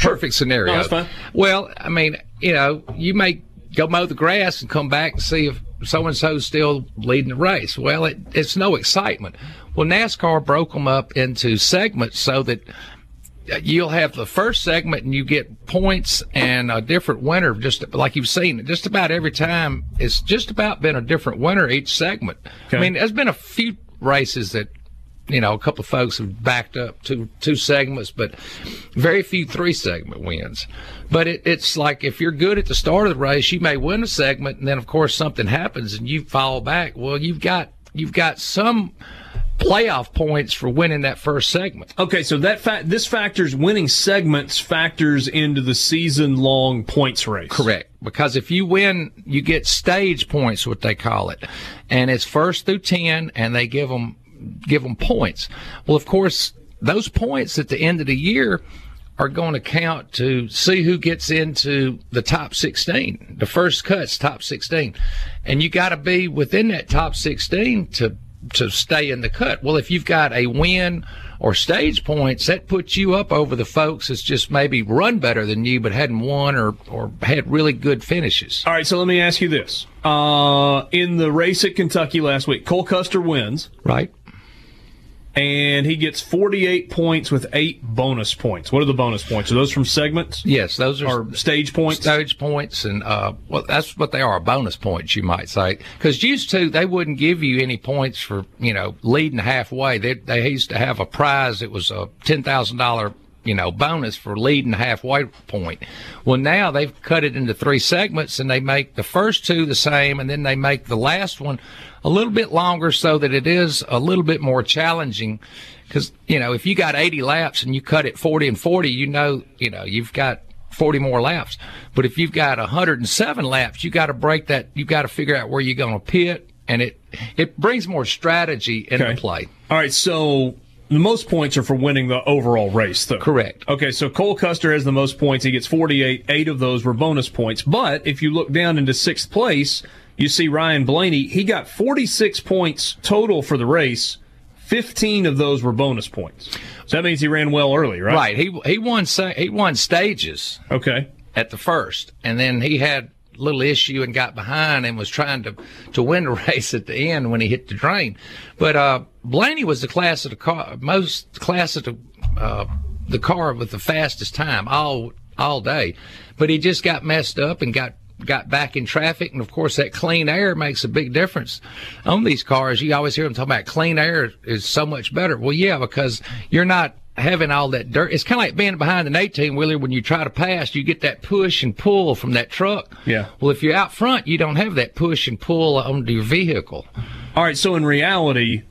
S4: perfect scenario.
S1: No, that's fine.
S4: Well, I mean, you know, you may go mow the grass and come back and see if so and so's still leading the race. Well, it, it's no excitement. Well, NASCAR broke them up into segments so that you'll have the first segment and you get points and a different winner just like you've seen just about every time it's just about been a different winner each segment.
S1: Okay.
S4: i mean there's been a few races that you know a couple of folks have backed up two two segments but very few three segment wins. But it, it's like if you're good at the start of the race you may win a segment and then of course something happens and you fall back. Well you've got you've got some playoff points for winning that first segment
S1: Okay, so that fa- this factors winning segments factors into the season long points race.
S4: Correct. Because if you win, you get stage points, what they call it. And it's first through 10 and they give them, give them points. Well, of course, those points at the end of the year are going to count to see who gets into the top 16. The first cut's top 16. And you got to be within that top 16 to to stay in the cut. Well, if you've got a win or stage points, that puts you up over the folks that's just maybe run better than you, but hadn't won or, or had really good finishes.
S1: All right, so let me ask you this. Uh, in the race at Kentucky last week, Cole Custer wins,
S4: Right?
S1: And he gets 48 points with eight bonus points. What are the bonus points? Are those from segments
S4: Yes, those are
S1: or stage points?
S4: stage points, and uh, well, that's what they are, bonus points, you might say. Because used to, they wouldn't give you any points for you know leading halfway. They they used to have a prize. It was a ten thousand dollar you know bonus for leading halfway point. Well, now they've cut it into three segments, and they make the first two the same, and then they make the last one a little bit longer so that it is a little bit more challenging. Because you know, if you got 80 laps and you cut it 40 and 40, you know, you know, you've got 40 more laps. But if you've got 107 laps, you got to break that. You've got to figure out where you're going to pit, and it it brings more strategy into
S1: Okay.
S4: play.
S1: All right, so the most points are for winning the overall race, though.
S4: Correct.
S1: Okay, so Cole Custer has the most points. He gets 48. Eight of those were bonus points. But if you look down into sixth place, you see Ryan Blaney. He got 46 points total for the race. 15 of those were bonus points. So that means he ran well early, right?
S4: Right. He he won he won stages
S1: Okay.
S4: at the first, and then he had a little issue and got behind and was trying to to win the race at the end when he hit the drain. But uh, Blaney was the class of the car, most class of the uh, the car with the fastest time all all day. But he just got messed up and got got back in traffic, and of course that clean air makes a big difference on these cars. You always hear them talk about clean air is so much better. Well, yeah, because you're not having all that dirt. It's kind of like being behind an 18 wheeler when you try to pass, you get that push and pull from that truck.
S1: Yeah.
S4: Well, if you're out front, you don't have that push and pull onto your vehicle.
S1: All right, so in reality,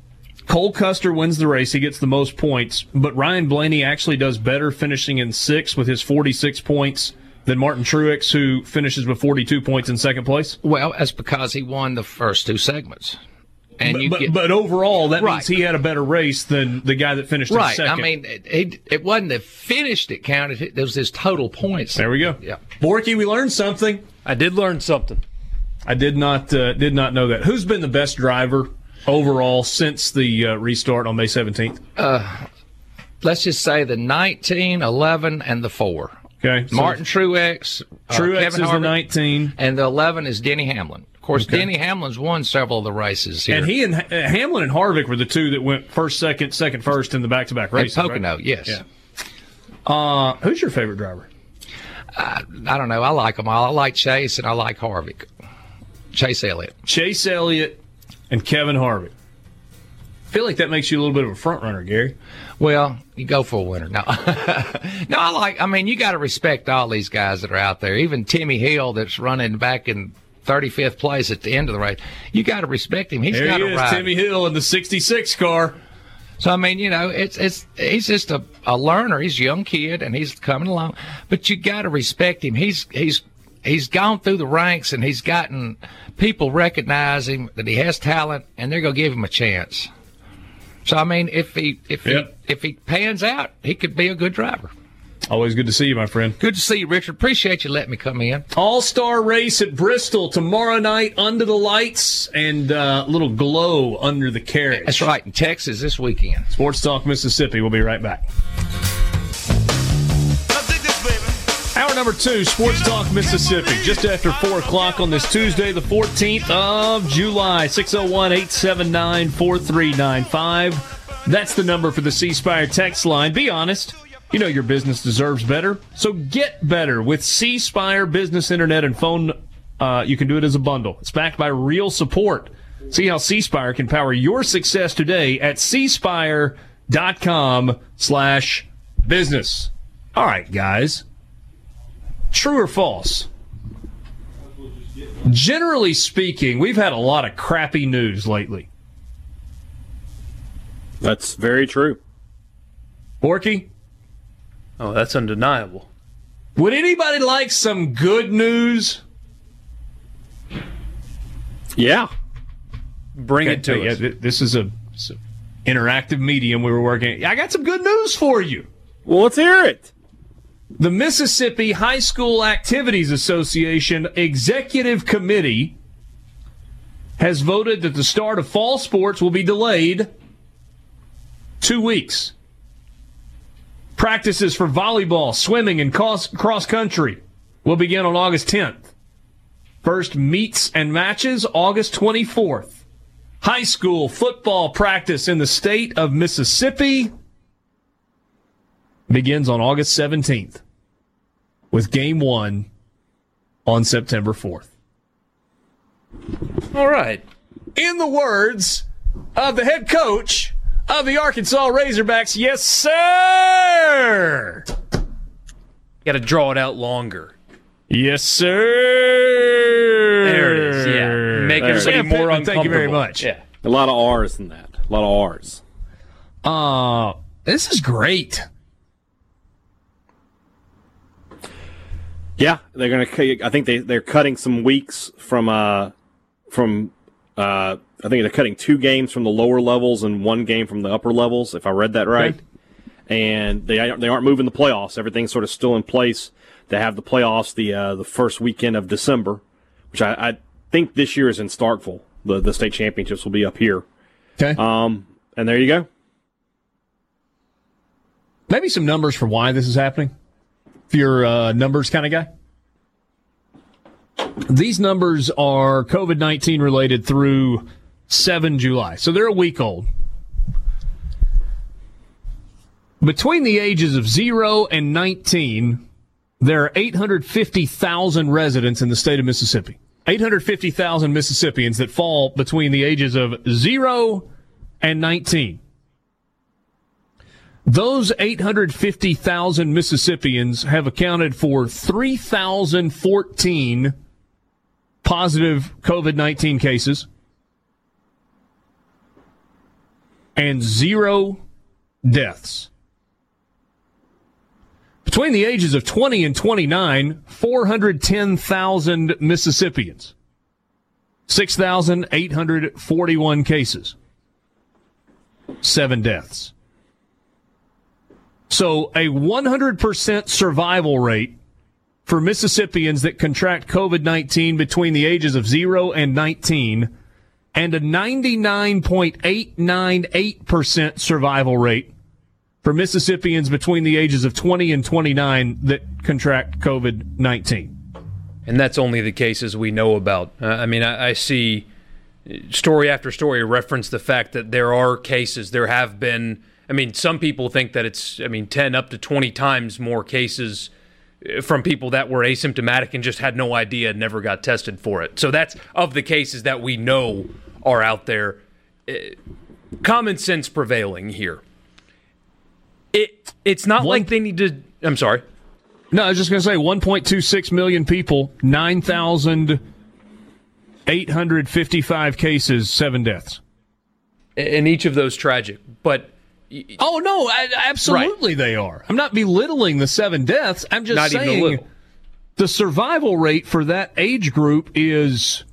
S1: Cole Custer wins the race. He gets the most points, but Ryan Blaney actually does better finishing in sixth with his 46 points than Martin Truex, who finishes with 42 points in second place.
S4: Well, that's because he won the first two segments. And
S1: But,
S4: you
S1: but,
S4: get
S1: but overall, that
S4: Right.
S1: means he had a better race than the guy that finished in
S4: right.
S1: second.
S4: I mean, it, it, it wasn't the finish that counted. It, it was his total points.
S1: there we go.
S4: Yeah.
S1: Borky, we learned something.
S2: I did learn something.
S1: I did not uh, did not know that. Who's been the best driver overall since the uh, restart on May 17th?
S4: Let's just say the 19, 11, and the four.
S1: Okay, so
S4: Martin Truex, uh,
S1: Truex
S4: Kevin
S1: is the 19,
S4: and the 11 is Denny Hamlin. Of course, Denny Hamlin's won several of the races here.
S1: and he and uh, Hamlin and Harvick were the two that went first, second, second, first in the back to back
S4: and
S1: races. right?
S4: Pocono, yes.
S1: Yeah. Uh, who's your favorite driver?
S4: I don't know. I like them all. I like Chase and I like Harvick. Chase Elliott.
S1: Chase Elliott and Kevin Harvick. feel like that makes you a little bit of a front runner, Gary.
S4: Well, you go for a winner. No, no, I like. I mean, you got to respect all these guys that are out there. Even Timmy Hill, that's running back in 35th place at the end of the race. You got to respect him. He's got
S1: he
S4: to
S1: is,
S4: ride.
S1: Timmy Hill in the '66 car.
S4: So I mean, you know, it's it's he's just a, a learner. He's a young kid and he's coming along. But you got to respect him. He's he's he's gone through the ranks and he's gotten people recognize him that he has talent and they're gonna give him a chance. So I mean, if he if
S1: Yep.
S4: he if he pans out, he could be a good driver.
S1: Always good to see you, my friend.
S4: Good to see you, Richard. Appreciate you letting me come in.
S1: All Star race at Bristol tomorrow night under the lights and uh, little glow under the carriage.
S4: That's right, in Texas this weekend.
S1: Sports Talk Mississippi. We'll be right back. Number two, Sports Talk Mississippi, just after 4 o'clock on this Tuesday, the 14th of July, 601 879 4395. That's the number for the C Spire text line. Be honest. You know your business deserves better, so get better with C Spire Business Internet and Phone. Uh, you can do it as a bundle. It's backed by real support. See how C Spire can power your success today at cspire.com slash business. All right, guys. True or false? Generally speaking, we've had a lot of crappy news lately.
S3: That's very true.
S1: Borky,
S2: Oh, that's undeniable.
S1: would anybody like some good news?
S3: Yeah.
S2: Bring it to
S1: Yeah,
S2: us.
S1: th- this is a, it's a interactive medium we were working. I got some good news for you.
S3: Well, let's hear it.
S1: The Mississippi High School Activities Association Executive Committee has voted that the start of fall sports will be delayed two weeks. Practices for volleyball, swimming, and cross, country will begin on August 10th. First meets and matches August 24th. High school football practice in the state of Mississippi begins on August 17th with game one on September 4th.
S2: All right.
S1: In the words of the head coach of the Arkansas Razorbacks, yes, sir!
S2: Got to draw it out longer.
S1: Yes, sir!
S2: There it is. Yeah. Make
S3: There.
S2: everybody
S1: Sam
S2: more
S1: Pittman,
S2: uncomfortable.
S1: thank you very much.
S2: Yeah.
S3: A lot of R's in that. A lot of R's.
S1: Uh, this is great.
S3: Yeah, they're gonna. I think they they're cutting some weeks from uh from uh I think they're cutting two games from the lower levels and one game from the upper levels. If I read that right.
S1: Okay.
S3: And they aren't- they aren't moving the playoffs. Everything's sort of still in place. They have the playoffs the uh, the first weekend of December, which I, I think this year is in Starkville. The the state championships will be up here.
S1: Okay.
S3: Um, and there you go.
S1: Maybe some numbers for why this is happening. If you're a uh, numbers kind of guy. These numbers are COVID 19 related through 7 July. So they're a week old. Between the ages of 0 and 19, there are 850,000 residents in the state of Mississippi. 850,000 Mississippians that fall between the ages of 0 and 19. Those 850,000 Mississippians have accounted for 3,014 positive COVID 19 cases and zero deaths. Between the ages of 20 and 29, 410,000 Mississippians, 6,841 cases, seven deaths. So a 100% survival rate for Mississippians that contract COVID 19 between the ages of 0 and 19, and a 99.898% survival rate for Mississippians between the ages of 20 and 29 that contract COVID 19.
S2: And that's only the cases we know about. Uh, I mean, I, I see story after story reference the fact that there are cases. There have been. I mean, some people think that it's. I mean, ten up to twenty times more cases uh, from people that were asymptomatic and just had no idea, and never got tested for it. So that's of the cases that we know are out there. Uh, common sense prevailing here. It it's not
S1: One-
S2: like they need to. I'm sorry.
S1: No, I was just going to say 1.26 million people, 9,855 cases, seven deaths.
S2: And each of those tragic, but
S1: Oh no, I, absolutely they are. I'm not belittling the seven deaths. I'm just
S2: Not
S1: saying the survival rate for that age group is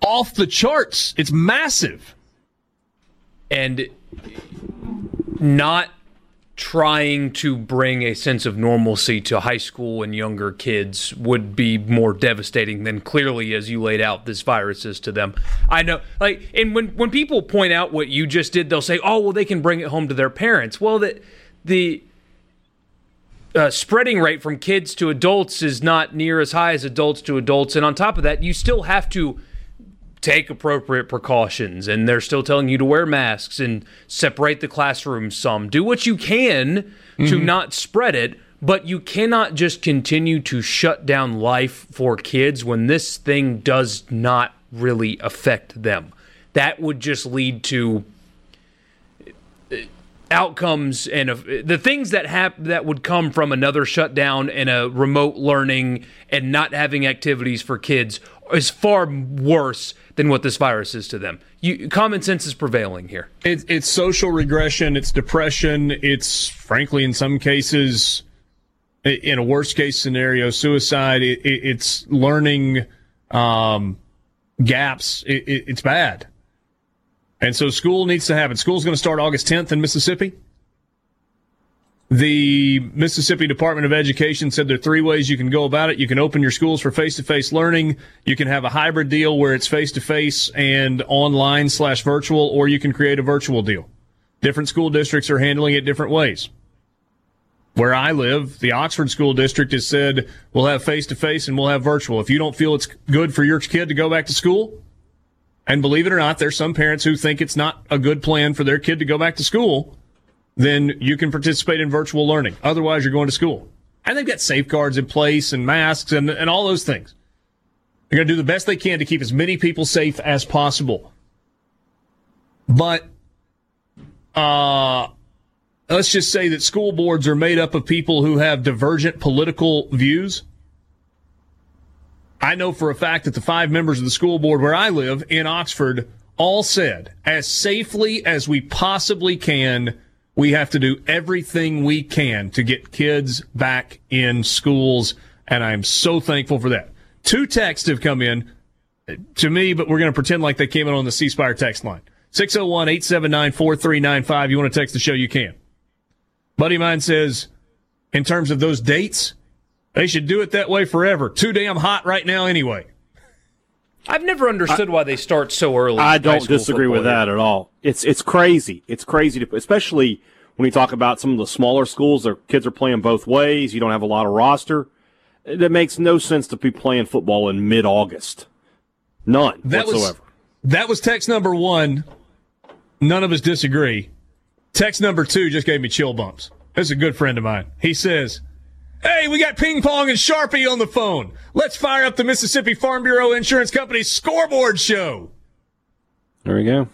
S1: off the charts. It's massive.
S2: and not trying to bring a sense of normalcy to high school and younger kids would be more devastating than clearly as you laid out this virus is to them. I know like and when when people point out what you just did they'll say, "Oh, well they can bring it home to their parents." Well, the the uh, spreading rate from kids to adults is not near as high as adults to adults and on top of that, you still have to take appropriate precautions and they're still telling you to wear masks and separate the classrooms some. Do what you can to not spread it but you cannot just continue to shut down life for kids when this thing does not really affect them. That would just lead to uh, outcomes and uh, the things that hap- that would come from another shutdown and a remote learning and not having activities for kids is far worse than what this virus is to them. You, common sense is prevailing here.
S1: It, it's social regression. It's depression. It's frankly, in some cases, in a worst case scenario, suicide. It, it, it's learning um, gaps. It, it's bad. And so school needs to happen. School's going to start August 10th in Mississippi. The Mississippi Department of Education said there are three ways you can go about it. You can open your schools for face to face learning. You can have a hybrid deal where it's face to face and online slash virtual, or you can create a virtual deal. Different school districts are handling it different ways. Where I live, the Oxford School District has said we'll have face to face and we'll have virtual. If you don't feel it's good for your kid to go back to school, and believe it or not, there's some parents who think it's not a good plan for their kid to go back to school, then you can participate in virtual learning. Otherwise, you're going to school. And they've got safeguards in place and masks and, and all those things. They're going to do the best they can to keep as many people safe as possible. But, uh, let's just say that school boards are made up of people who have divergent political views. I know for a fact that the five members of the school board where I live in Oxford all said, as safely as we possibly can, we have to do everything we can to get kids back in schools. And I'm so thankful for that. Two texts have come in to me, but we're going to pretend like they came in on the C Spire text line. 601 879 4395. You want to text the show, you can. Buddy mine says, in terms of those dates, they should do it that way forever. Too damn hot right now, anyway.
S2: I've never understood why they start so early.
S3: I don't disagree with
S2: football
S3: that at all. It's it's crazy. It's crazy to especially when you talk about some of the smaller schools. Their kids are playing both ways. You don't have a lot of roster. That makes no sense to be playing football in mid August. None
S1: That
S3: whatsoever.
S1: was that was text number one. None of us disagree. Text number two just gave me chill bumps. This is a good friend of mine. He says, Hey, we got ping pong and Sharpie on the phone. Let's fire up the Mississippi Farm Bureau Insurance Company scoreboard show.
S3: there we go.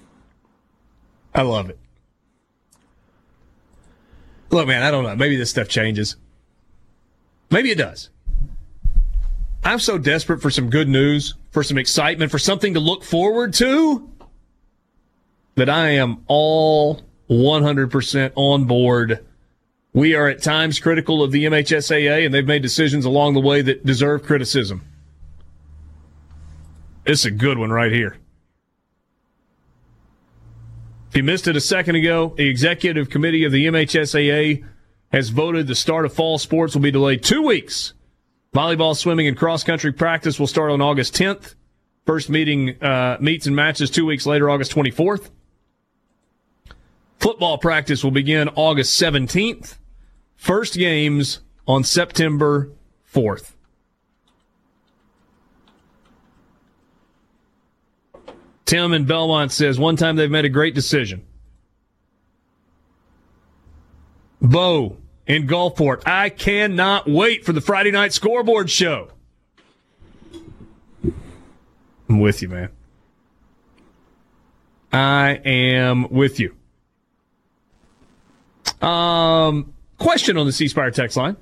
S1: I love it. Look, man, I don't know. Maybe this stuff changes. Maybe it does. I'm so desperate for some good news, for some excitement, for something to look forward to that I am all 100% on board. We are at times critical of the MHSAA, and they've made decisions along the way that deserve criticism. It's a good one right here. If you missed it a second ago, the executive committee of the MHSAA has voted the start of fall sports will be delayed two weeks. Volleyball, swimming, and cross country practice will start on August 10th. First meeting, uh, meets and matches two weeks later, August 24th. Football practice will begin August 17th. First games on September 4th. Tim in Belmont says one time they've made a great decision. Bo in Gulfport, I cannot wait for the Friday night scoreboard show. I'm with you, man. I am with you. Um, question on the C Spire text line.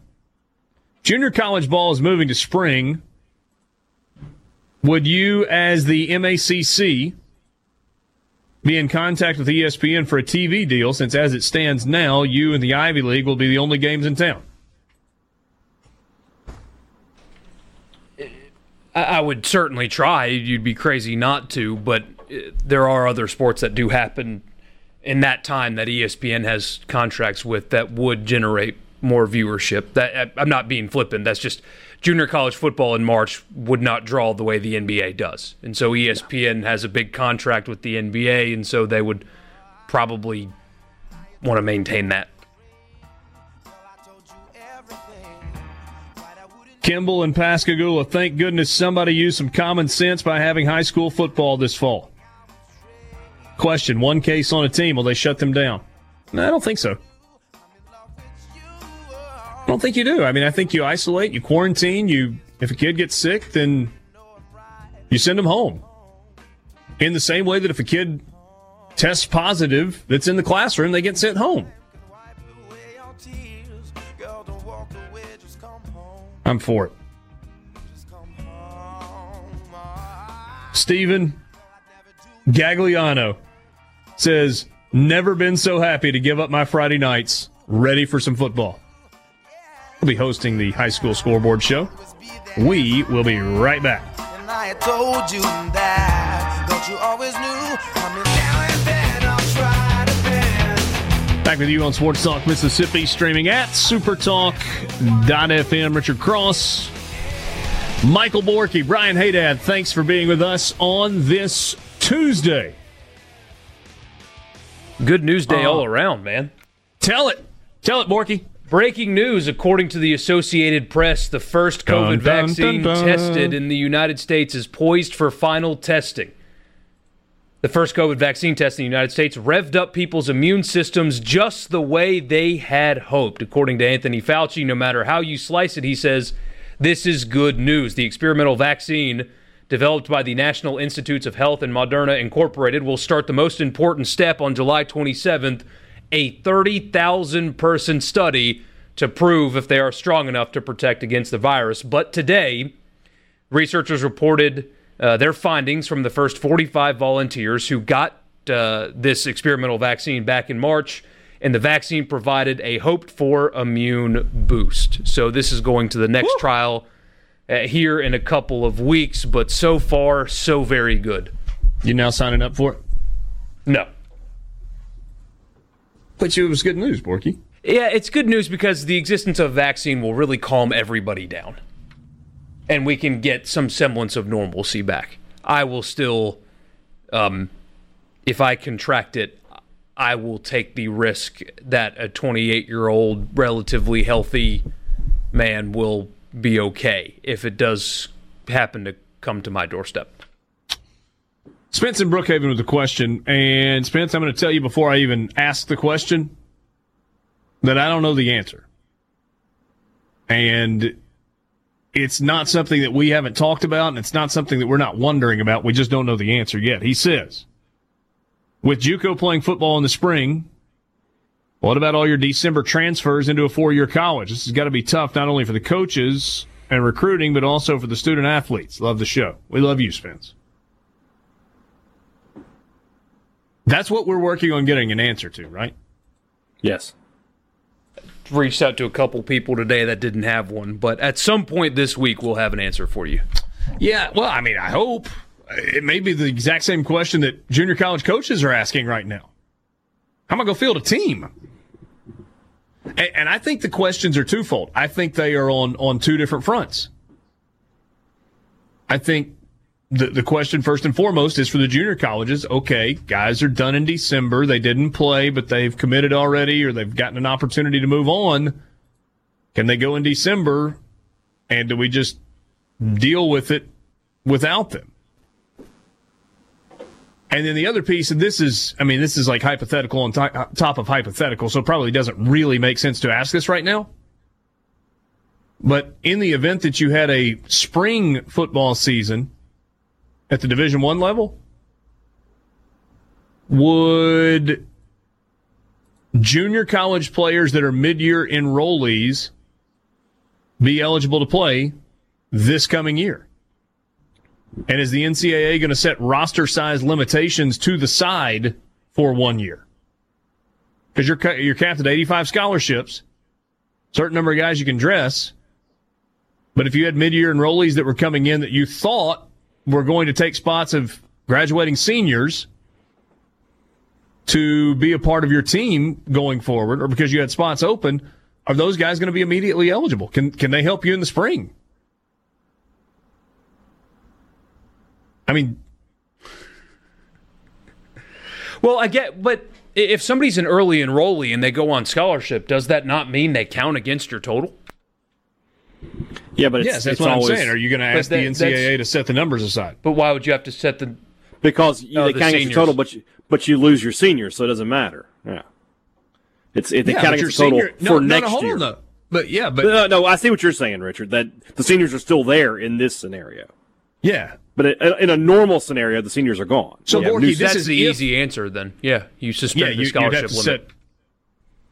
S1: Junior college ball is moving to spring. Would you, as the MACC, be in contact with ESPN for a TV deal since, as it stands now, you and the Ivy League will be the only games in town?
S2: I would certainly try. You'd be crazy not to, but uh, there are other sports that do happen in that time that ESPN has contracts with that would generate more viewership. That I'm not being flippant. That's just junior college football in March would not draw the way the NBA does. And so ESPN has a big contract with the NBA and so they would probably want to maintain that.
S1: Kimball and Pascagoula, thank goodness somebody used some common sense by having high school football this fall. Question One case on a team, will they shut them down? No, I don't think so. I don't think you do. I mean, I think you isolate, you quarantine, you if a kid gets sick, then you send them home. In the same way that if a kid tests positive that's in the classroom, they get sent home. I'm for it. Stephen Gagliano says, Never been so happy to give up my Friday nights. Ready for some football. We'll be hosting the high school scoreboard show. We will be right back. Back with you on Sports Talk Mississippi, streaming at supertalk.fm. Richard Cross, Michael Borky, Brian Haydad, thanks for being with us on this Tuesday.
S2: Good news day uh, all around, man.
S1: Tell it. Tell it, Borky.
S2: Breaking news according to the Associated Press, the first COVID dun, dun, vaccine dun, tested in the United States is poised for final testing. The first COVID vaccine test in the United States revved up people's immune systems just the way they had hoped. According to Anthony Fauci, no matter how you slice it, he says, this is good news. The experimental vaccine developed by the National Institutes of Health and Moderna Incorporated will start the most important step on July 27th, a 30,000 person study to prove if they are strong enough to protect against the virus. But today, researchers reported uh, their findings from the first 45 volunteers who got uh, this experimental vaccine back in March, and the vaccine provided a hoped for immune boost. So, this is going to the next Woo! trial here in a couple of weeks, but so far, so very good.
S1: You now signing up for it?
S2: No.
S1: But it was good news, Borky.
S2: Yeah, it's good news because the existence of a vaccine will really calm everybody down and we can get some semblance of normalcy back. I will still, um, if I contract it, I will take the risk that a 28 year old, relatively healthy man will be okay if it does happen to come to my doorstep.
S1: Spence in Brookhaven with a question. And Spence, I'm going to tell you before I even ask the question that I don't know the answer. And it's not something that we haven't talked about, and it's not something that we're not wondering about. We just don't know the answer yet. He says, with JUCO playing football in the spring, what about all your December transfers into a four-year college? This has got to be tough, not only for the coaches and recruiting, but also for the student athletes. Love the show. We love you, Spence. That's what we're working on getting an answer to, right?
S3: Yes
S2: reached out to a couple people today that didn't have one, but at some point this week we'll have an answer for you.
S1: Yeah, well, I mean, I hope it may be the exact same question that junior college coaches are asking right now. How am I going to field a team? And, I think the questions are twofold. I think they are on on two different fronts. I think the, the question first and foremost is for the junior colleges. Okay, guys are done in December. They didn't play, but they've committed already or they've gotten an opportunity to move on. Can they go in December? And do we just deal with it without them? And then the other piece, and this is, I mean, this is like hypothetical on uh, top of hypothetical, so probably doesn't really make sense to ask this right now. But in the event that you had a spring football season at the Division One level, would junior college players that are mid-year enrollees be eligible to play this coming year? And is the NCAA going to set roster size limitations to the side for one year? Because you're you're capped at 85 scholarships, certain number of guys you can dress. But if you had mid-year enrollees that were coming in that you thought were going to take spots of graduating seniors to be a part of your team going forward, or because you had spots open, are those guys going to be immediately eligible? Can can they help you in the spring? I mean,
S2: well, I get, but if somebody's an early enrollee and they go on scholarship, does that not mean they count against your total?
S3: Yeah, but
S1: yes, that's
S3: it's
S1: what
S3: always,
S1: I'm saying. Are you going to ask that, the NCAA to set the numbers aside?
S2: But why would you have to set the?
S3: Because you, oh, they the count against your total, but you, but you lose your seniors, so it doesn't matter. Yeah, it's it, they yeah, count against your total senior, for no, next
S1: no,
S3: year.
S1: No. But yeah, but
S3: no, no, I see what you're saying, Richard. That the seniors are still there in this scenario.
S1: Yeah,
S3: but in a normal scenario, the seniors are gone.
S2: So, yeah, Borky, this is the if, easy answer. Then, yeah, you suspend yeah, you, the scholarship limit.
S1: Set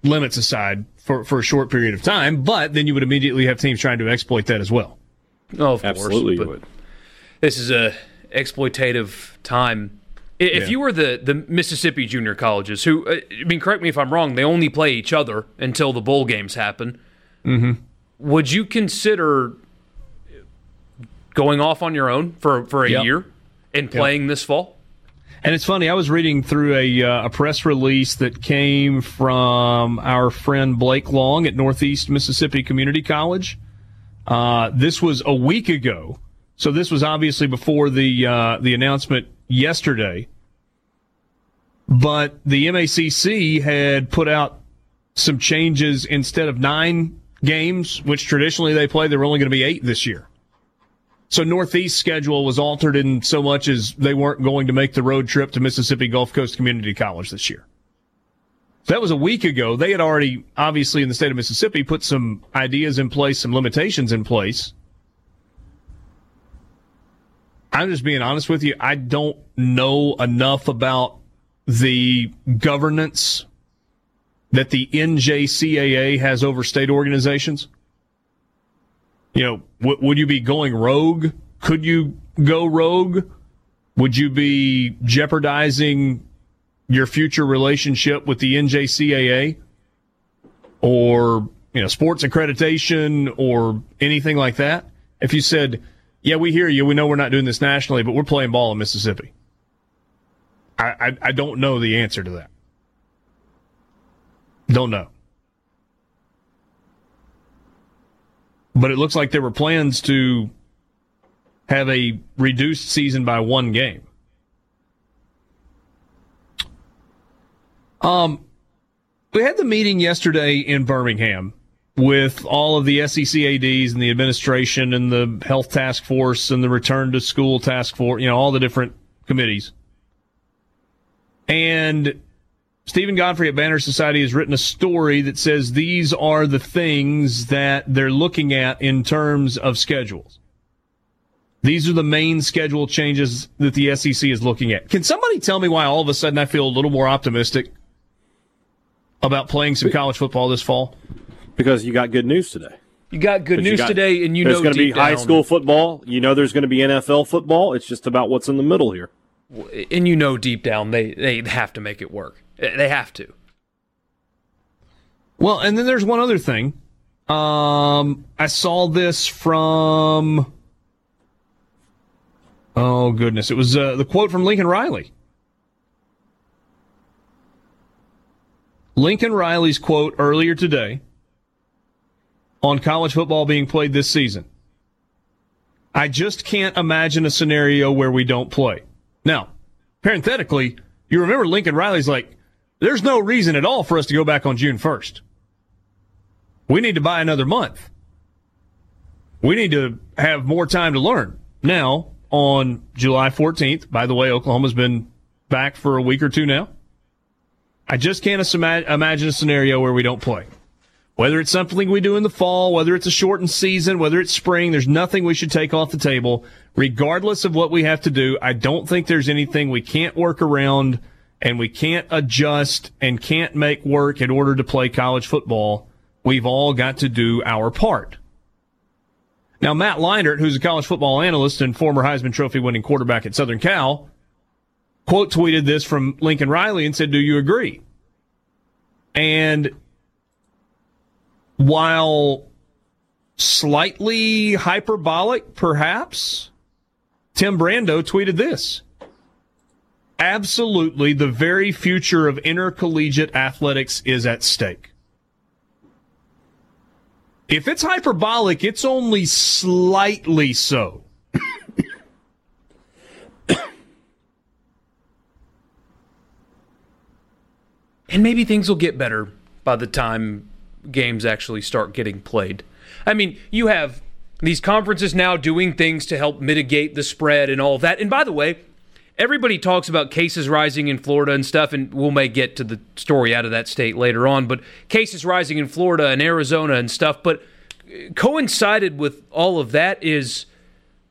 S1: limits aside for for a short period of time, but then you would immediately have teams trying to exploit that as well.
S2: Oh, of
S3: Absolutely
S2: course. But this is a exploitative time. If yeah. you were the, the Mississippi junior colleges, who uh, I mean, correct me if I'm wrong, they only play each other until the bowl games happen.
S1: Mm-hmm.
S2: Would you consider going off on your own for for a yep. year and playing yep. this fall?
S1: And it's funny. I was reading through a uh, a press release that came from our friend Blake Long at Northeast Mississippi Community College uh, this was a week ago, so this was obviously before the uh, the announcement yesterday. But the MACC had put out some changes instead of nine games, which traditionally they play. They're only going to be eight this year. So Northeast schedule was altered in so much as they weren't going to make the road trip to Mississippi Gulf Coast Community College this year. That was a week ago. They had already, obviously, in the state of Mississippi, put some ideas in place, some limitations in place. I'm just being honest with you. I don't know enough about the governance that the NJCAA has over state organizations. You know, w- would you be going rogue? Could you go rogue? Would you be jeopardizing your future relationship with the NJCAA or you know sports accreditation or anything like that? If you said, "Yeah, we hear you. We know we're not doing this nationally, but we're playing ball in Mississippi," I, I, I don't know the answer to that. Don't know. But it looks like there were plans to have a reduced season by one game. Um, we had the meeting yesterday in Birmingham with all of the SEC ADs and the administration and the health task force and the return to school task force, you know, all the different committees. And Steven Godfrey at Banner Society has written a story that says these are the things that they're looking at in terms of schedules. These are the main schedule changes that the SEC is looking at. Can somebody tell me why all of a sudden I feel a little more optimistic about playing some college football this fall?
S3: Because you got good news today.
S2: You got good news got, today, and you
S3: there's
S2: know
S3: going to be high school football. You know there's going to be NFL football. It's just about what's in the middle here.
S2: And you know deep down they they have to make it work. They have to.
S1: Well, and then there's one other thing. Um, I saw this from. Oh goodness! It was uh, the quote from Lincoln Riley. Lincoln Riley's quote earlier today on college football being played this season. I just can't imagine a scenario where we don't play. Now, parenthetically, you remember Lincoln Riley's like, there's no reason at all for us to go back on June 1st. We need to buy another month. We need to have more time to learn. Now, on July 14th, by the way, Oklahoma's been back for a week or two now. I just can't imagine a scenario where we don't play. Whether it's something we do in the fall, whether it's a shortened season, whether it's spring, there's nothing we should take off the table. Regardless of what we have to do, I don't think there's anything we can't work around and we can't adjust and can't make work in order to play college football, we've all got to do our part. Now, Matt Leinart, who's a college football analyst and former Heisman Trophy winning quarterback at Southern Cal, quote tweeted this from Lincoln Riley and said, Do you agree? And while slightly hyperbolic, perhaps, Tim Brando tweeted this. Absolutely, the very future of intercollegiate athletics is at stake. If it's hyperbolic, it's only slightly so.
S2: and maybe things will get better by the time games actually start getting played. I mean, you have these conferences now doing things to help mitigate the spread and all that. And by the way, everybody talks about cases rising in Florida and stuff, and we'll may get to the story out of that state later on, but cases rising in Florida and Arizona and stuff. But coincided with all of that is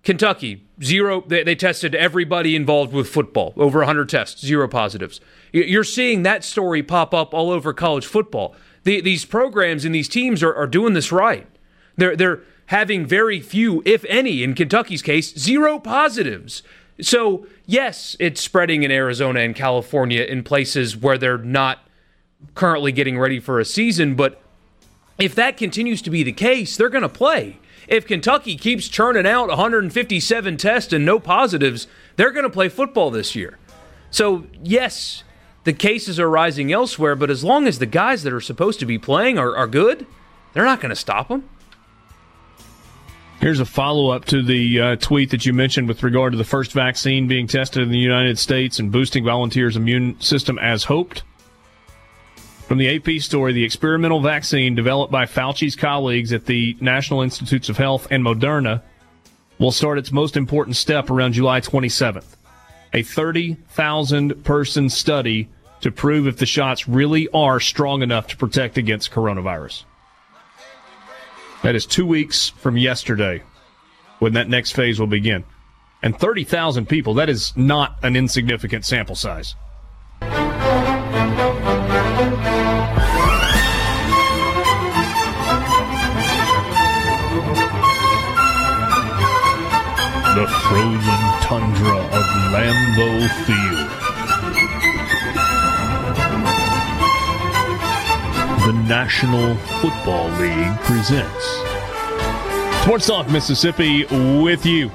S2: Kentucky. Zero, they, they tested everybody involved with football, over 100 tests, zero positives. You're seeing that story pop up all over college football. The, these programs and these teams are, are doing this right. They're, they're having very few, if any, in Kentucky's case, zero positives. So, yes, it's spreading in Arizona and California in places where they're not currently getting ready for a season. But if that continues to be the case, they're going to play. If Kentucky keeps churning out 157 tests and no positives, they're going to play football this year. So, yes, the cases are rising elsewhere, but as long as the guys that are supposed to be playing are, are good, they're not going to stop them.
S1: Here's a follow up to the uh, tweet that you mentioned with regard to the first vaccine being tested in the United States and boosting volunteers' immune system as hoped. From the AP story, the experimental vaccine developed by Fauci's colleagues at the National Institutes of Health and Moderna will start its most important step around July 27th. A 30,000 person study to prove if the shots really are strong enough to protect against coronavirus. That is two weeks from yesterday when that next phase will begin. And 30,000 people, that is not an insignificant sample size. The frozen tundra of Lambeau Field. the National Football League presents Sports Talk Mississippi with you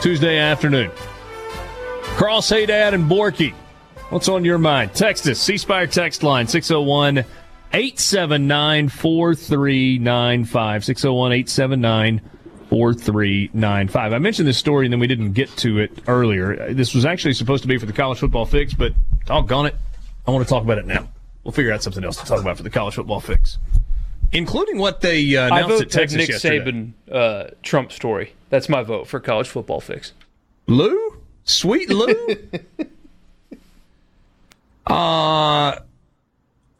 S1: Tuesday afternoon. Carl Haydad and Borky. What's on your mind? Text us, C Spire text line 601 879 4395. 601 879 4395. I mentioned this story and then we didn't get to it earlier. This was actually supposed to be for the college football fix, but doggone it. I want to talk about it now. We'll figure out something else to talk about for the college football fix, including what they uh, announced
S2: I vote
S1: at Texas
S2: Nick
S1: yesterday.
S2: Saban uh, Trump story. That's my vote for college football fix.
S1: Lou, sweet Lou. uh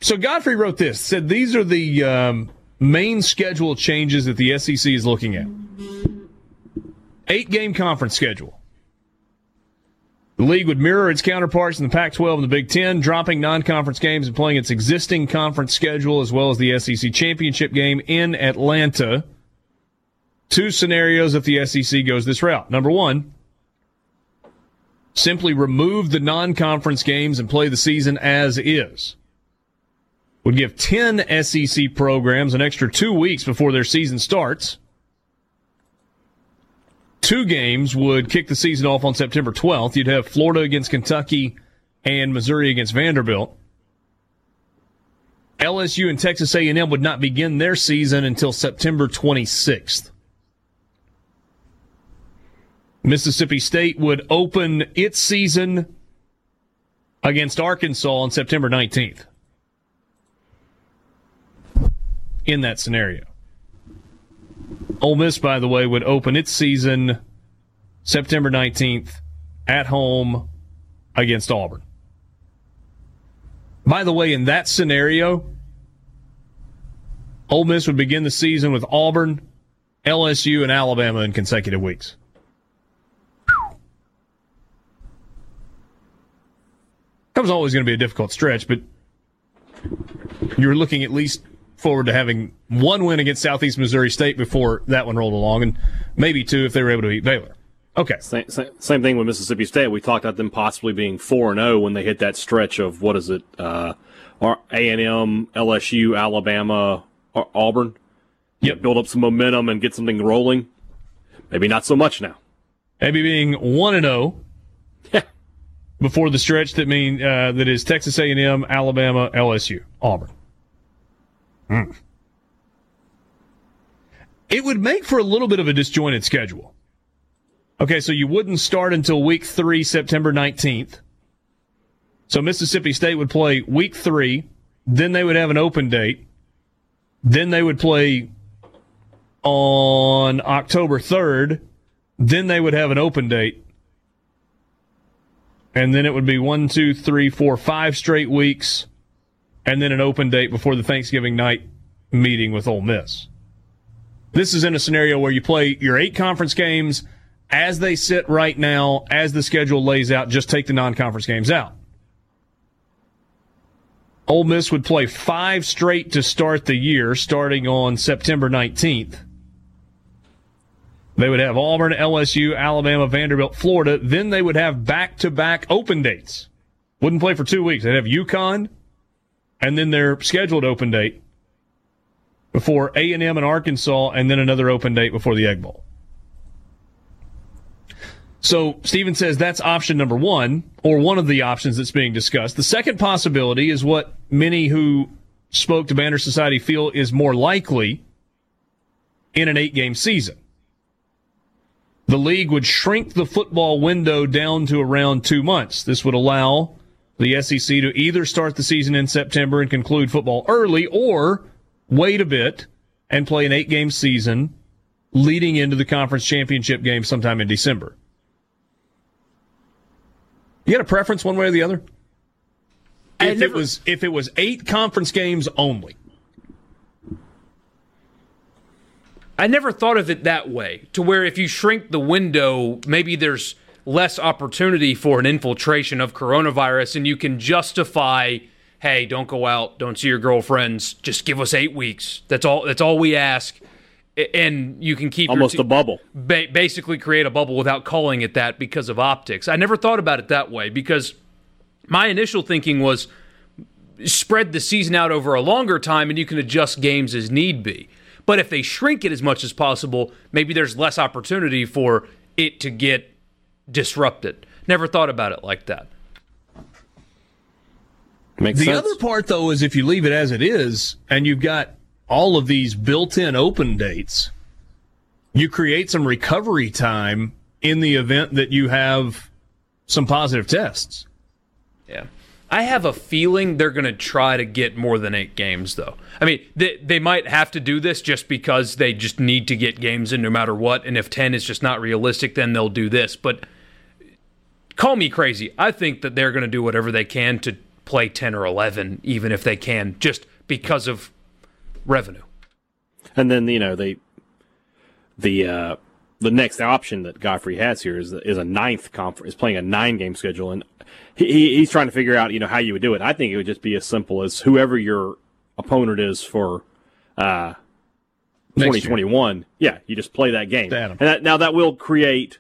S1: so Godfrey wrote this. Said these are the um, main schedule changes that the SEC is looking at. Eight game conference schedule. The league would mirror its counterparts in the Pac 12 and the Big Ten, dropping non conference games and playing its existing conference schedule as well as the SEC championship game in Atlanta. Two scenarios if the SEC goes this route. Number one, simply remove the non conference games and play the season as is. Would give 10 SEC programs an extra two weeks before their season starts two games would kick the season off on September 12th. You'd have Florida against Kentucky and Missouri against Vanderbilt. LSU and Texas A&M would not begin their season until September 26th. Mississippi State would open its season against Arkansas on September 19th. In that scenario. Ole Miss, by the way, would open its season September 19th at home against Auburn. By the way, in that scenario, Ole Miss would begin the season with Auburn, LSU, and Alabama in consecutive weeks. That was always going to be a difficult stretch, but you're looking at least forward to having one win against Southeast Missouri State before that one rolled along, and maybe two if they were able to beat Baylor. Okay.
S3: Same, same, same thing with Mississippi State. We talked about them possibly being four and zero when they hit that stretch of what is it? Uh, A and M, LSU, Alabama, Auburn.
S1: Yep.
S3: Build up some momentum and get something rolling. Maybe not so much now.
S1: Maybe being one and zero. Before the stretch that mean uh, that is Texas A and M, Alabama, LSU, Auburn. Hmm. It would make for a little bit of a disjointed schedule. Okay, so you wouldn't start until week three, September 19th. So Mississippi State would play week three, then they would have an open date, then they would play on October 3rd, then they would have an open date. And then it would be one, two, three, four, five straight weeks, and then an open date before the Thanksgiving night meeting with Ole Miss. This is in a scenario where you play your eight conference games as they sit right now, as the schedule lays out, just take the non conference games out. Ole Miss would play five straight to start the year, starting on September 19th. They would have Auburn, LSU, Alabama, Vanderbilt, Florida. Then they would have back to back open dates. Wouldn't play for two weeks. They'd have UConn and then their scheduled open date before A&M and Arkansas and then another open date before the Egg Bowl. So Steven says that's option number one, or one of the options that's being discussed. The second possibility is what many who spoke to Banner Society feel is more likely in an eight game season. The league would shrink the football window down to around two months. This would allow the SEC to either start the season in September and conclude football early or wait a bit and play an eight game season leading into the conference championship game sometime in December. You got a preference one way or the other? If never, it was if it was eight conference games only.
S2: I never thought of it that way. To where if you shrink the window, maybe there's less opportunity for an infiltration of coronavirus and you can justify hey, don't go out, don't see your girlfriends, just give us 8 weeks. That's all that's all we ask and you can keep
S3: almost a bubble.
S2: Ba- basically, create a bubble without calling it that because of optics. I never thought about it that way because my initial thinking was spread the season out over a longer time and you can adjust games as need be. But if they shrink it as much as possible, maybe there's less opportunity for it to get disrupted. Never thought about it like that.
S1: Makes the sense. other part, though, is if you leave it as it is and you've got all of these built-in open dates, you create some recovery time in the event that you have some positive tests.
S2: Yeah. I have a feeling they're going to try to get more than eight games, though. I mean, they, they might have to do this just because they just need to get games in no matter what. And if 10 is just not realistic, then they'll do this. But call me crazy. I think that they're going to do whatever they can to play 10 or 11, even if they can, just because of revenue.
S3: And then you know they the uh, the next option that Godfrey has here is is a ninth conference is playing a nine game schedule, and he, he's trying to figure out you know how you would do it. I think it would just be as simple as whoever your opponent is for uh, 2021. Yeah, you just play that game. And that, now that will create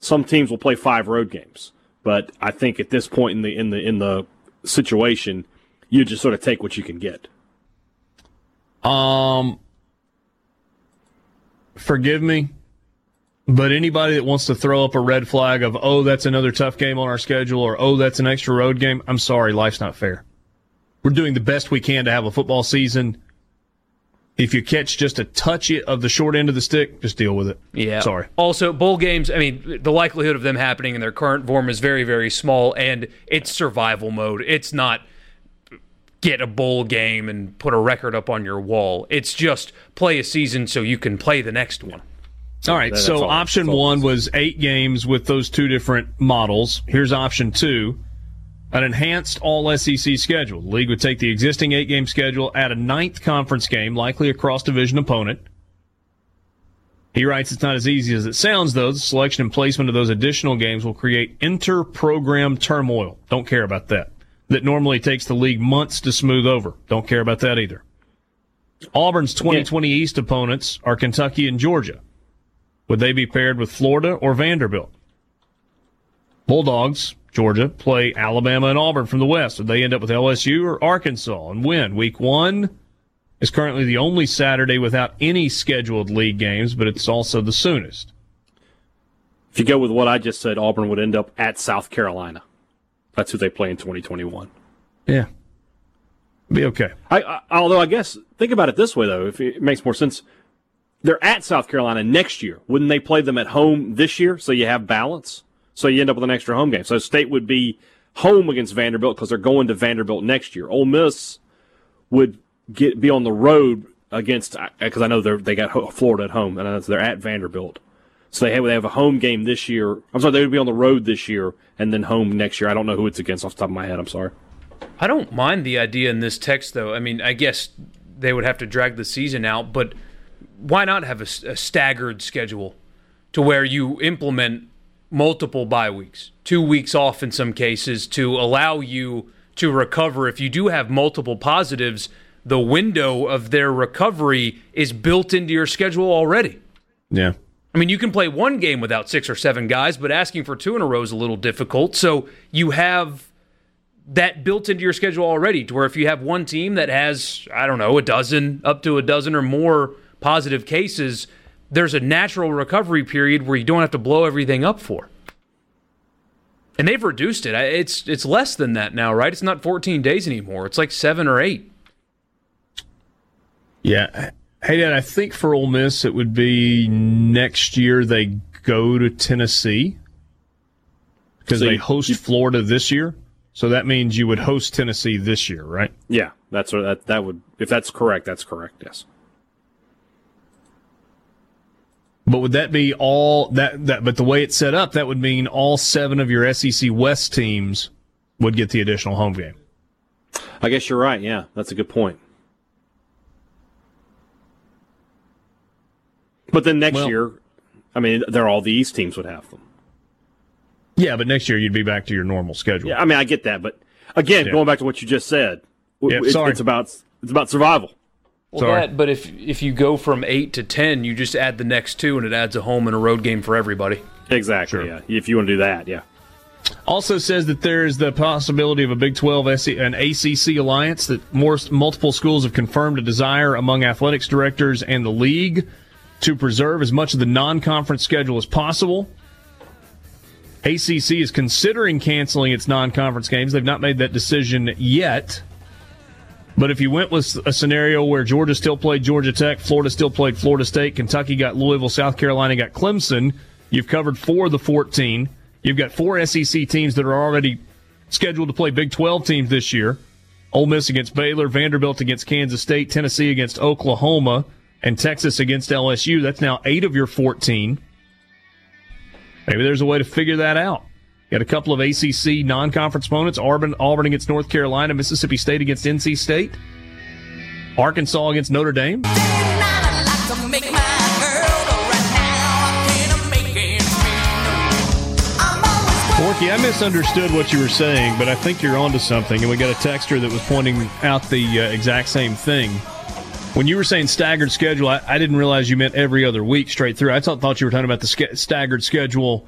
S3: some teams will play five road games, but I think at this point in the in the in the situation, you just sort of take what you can get.
S1: Um, forgive me, but anybody that wants to throw up a red flag of, oh, that's another tough game on our schedule, or oh, that's an extra road game, I'm sorry, life's not fair. We're doing the best we can to have a football season. If you catch just a touch of the short end of the stick, just deal with it.
S2: Yeah.
S1: Sorry.
S2: Also, bowl games, I mean, the likelihood of them happening in their current form is very, very small, and it's survival mode. It's not get a bowl game and put a record up on your wall. It's just play a season so you can play the next one.
S1: All right. so all, option one was eight games with those two different models. Here's option two. An enhanced all SEC schedule. The league would take the existing eight game schedule, add a ninth conference game, likely a cross division opponent. He writes, it's not as easy as it sounds, though. The selection and placement of those additional games will create inter program turmoil. Don't care about that. that normally takes the league months to smooth over. Don't care about that either. Auburn's 2020 yeah. East opponents are Kentucky and Georgia. Would they be paired with Florida or Vanderbilt? Bulldogs, Georgia, play Alabama and Auburn from the West. Would they end up with LSU or Arkansas and win? Week one is currently the only Saturday without any scheduled league games, but it's also the soonest.
S3: If you go with what I just said, Auburn would end up at South Carolina. That's who they play in 2021.
S1: Yeah. Be okay.
S3: I, I, although I guess think about it this way though, if it makes more sense, they're at South Carolina next year. Wouldn't they play them at home this year so you have balance? So you end up with an extra home game. So State would be home against Vanderbilt because they're going to Vanderbilt next year. Ole Miss would get be on the road against uh, because I know they they got Florida at home and they're at Vanderbilt. So they have, they have a home game this year. I'm sorry, they would be on the road this year and then home next year. I don't know who it's against off the top of my head. I'm sorry.
S2: I don't mind the idea in this text, though. I mean, I guess they would have to drag the season out, but why not have a, a staggered schedule to where you implement multiple bye weeks, two weeks off in some cases, to allow you to recover if you do have multiple positives? The window of their recovery is built into your schedule already.
S1: Yeah.
S2: I mean, you can play one game without six or seven guys, but asking for two in a row is a little difficult. So you have that built into your schedule already to where if you have one team that has, I don't know, a dozen, up to a dozen or more positive cases, there's a natural recovery period where you don't have to blow everything up for. And they've reduced it. It's it's less than that now, right? It's not 14 days anymore. It's like 7 or 8.
S1: Yeah. Hey, Dad, I think for Ole Miss it would be next year they go to Tennessee because so they host you, Florida this year. So that means you would host Tennessee this year, right?
S3: Yeah, that's what that that would. If that's correct, that's correct. Yes.
S1: But would that be all that that? But the way it's set up, that would mean all seven of your SEC West teams would get the additional home game.
S3: I guess you're right. Yeah, that's a good point. But then next well, year, I mean, they're all the East teams would have them.
S1: Yeah, but next year you'd be back to your normal schedule.
S3: Yeah, I mean, I get that, but again, yeah. going back to what you just said, yeah, sorry. it's about it's about survival.
S2: Well, sorry. That, but if if you go from eight to ten, you just add the next two, and it adds a home and a road game for everybody.
S3: Exactly. Sure. Yeah. If you want to do that, yeah.
S1: Also says that there's the possibility of a Big 12 an ACC alliance that more multiple schools have confirmed a desire among athletics directors and the league to preserve as much of the non conference schedule as possible. ACC is considering canceling its non conference games. They've not made that decision yet. But if you went with a scenario where Georgia still played Georgia Tech, Florida still played Florida State, Kentucky got Louisville, South Carolina got Clemson, you've covered four of the 14. You've got four SEC teams that are already scheduled to play Big 12 teams this year. Ole Miss against Baylor, Vanderbilt against Kansas State, Tennessee against Oklahoma and Texas against LSU. That's now eight of your 14. Maybe there's a way to figure that out. Got a couple of ACC non-conference opponents: Auburn, Auburn against North Carolina, Mississippi State against NC State, Arkansas against Notre Dame. Borky, I misunderstood what you were saying, but I think you're onto something. And we got a texter that was pointing out the uh, exact same thing. When you were saying staggered schedule, I, I, didn't realize you meant every other week straight through. I thought, you were talking about the staggered schedule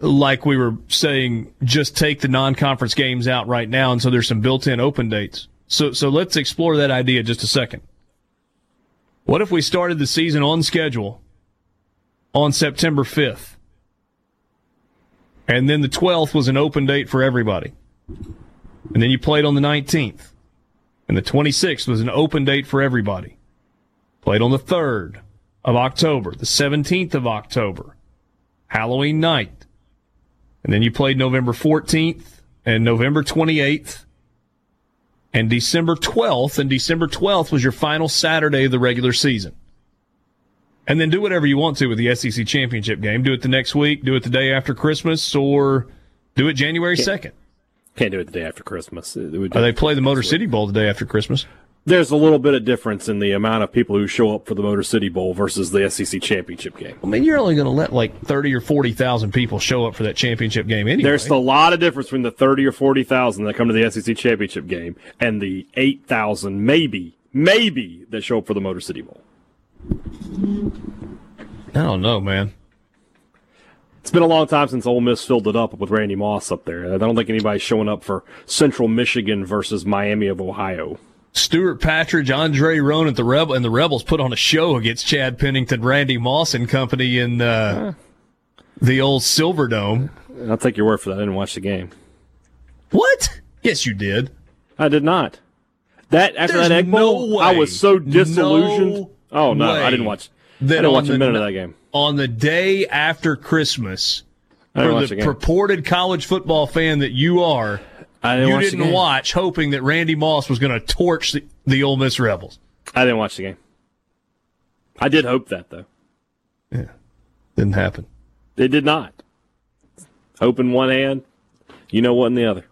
S1: like we were saying just take the non-conference games out right now and so there's some built-in open dates. So so let's explore that idea just a second. What if we started the season on schedule on September 5th? And then the 12th was an open date for everybody. And then you played on the 19th. And the 26th was an open date for everybody. Played on the 3rd of October, the 17th of October, Halloween night. And then you played November 14th and November 28th and December 12th. And December 12th was your final Saturday of the regular season. And then do whatever you want to with the SEC championship game. Do it the next week, do it the day after Christmas, or do it January 2nd.
S3: Can't do it the day after Christmas. It
S1: oh, they play the Motor City Bowl the day after Christmas.
S3: There's a little bit of difference in the amount of people who show up for the Motor City Bowl versus the SEC championship game.
S1: I mean, you're only going to let like thirty or forty thousand people show up for that championship game anyway.
S3: There's a lot of difference between the thirty or forty thousand that come to the SEC championship game and the eight thousand, maybe, maybe that show up for the Motor City Bowl.
S1: I don't know, man.
S3: It's been a long time since Ole Miss filled it up with Randy Moss up there. I don't think anybody's showing up for Central Michigan versus Miami of Ohio.
S1: Stewart Patridge, Andre Roan at the Rebel and the Rebels put on a show against Chad Pennington, Randy Moss and company in uh, the old Silver Silverdome.
S3: I'll take your word for that. I didn't watch the game.
S1: What? Yes, you did.
S3: I did not. That after
S1: There's
S3: that egg bowl,
S1: no
S3: I was so disillusioned.
S1: No
S3: oh no, I didn't watch. I didn't watch a
S1: the
S3: minute of that game.
S1: On the day after Christmas, for the
S3: the
S1: purported college football fan that you are,
S3: I didn't
S1: you
S3: watch
S1: didn't watch, hoping that Randy Moss was going to torch the, the Ole Miss Rebels.
S3: I didn't watch the game. I did hope that though.
S1: Yeah, didn't happen.
S3: It did not. Hope in one hand, you know what in the other.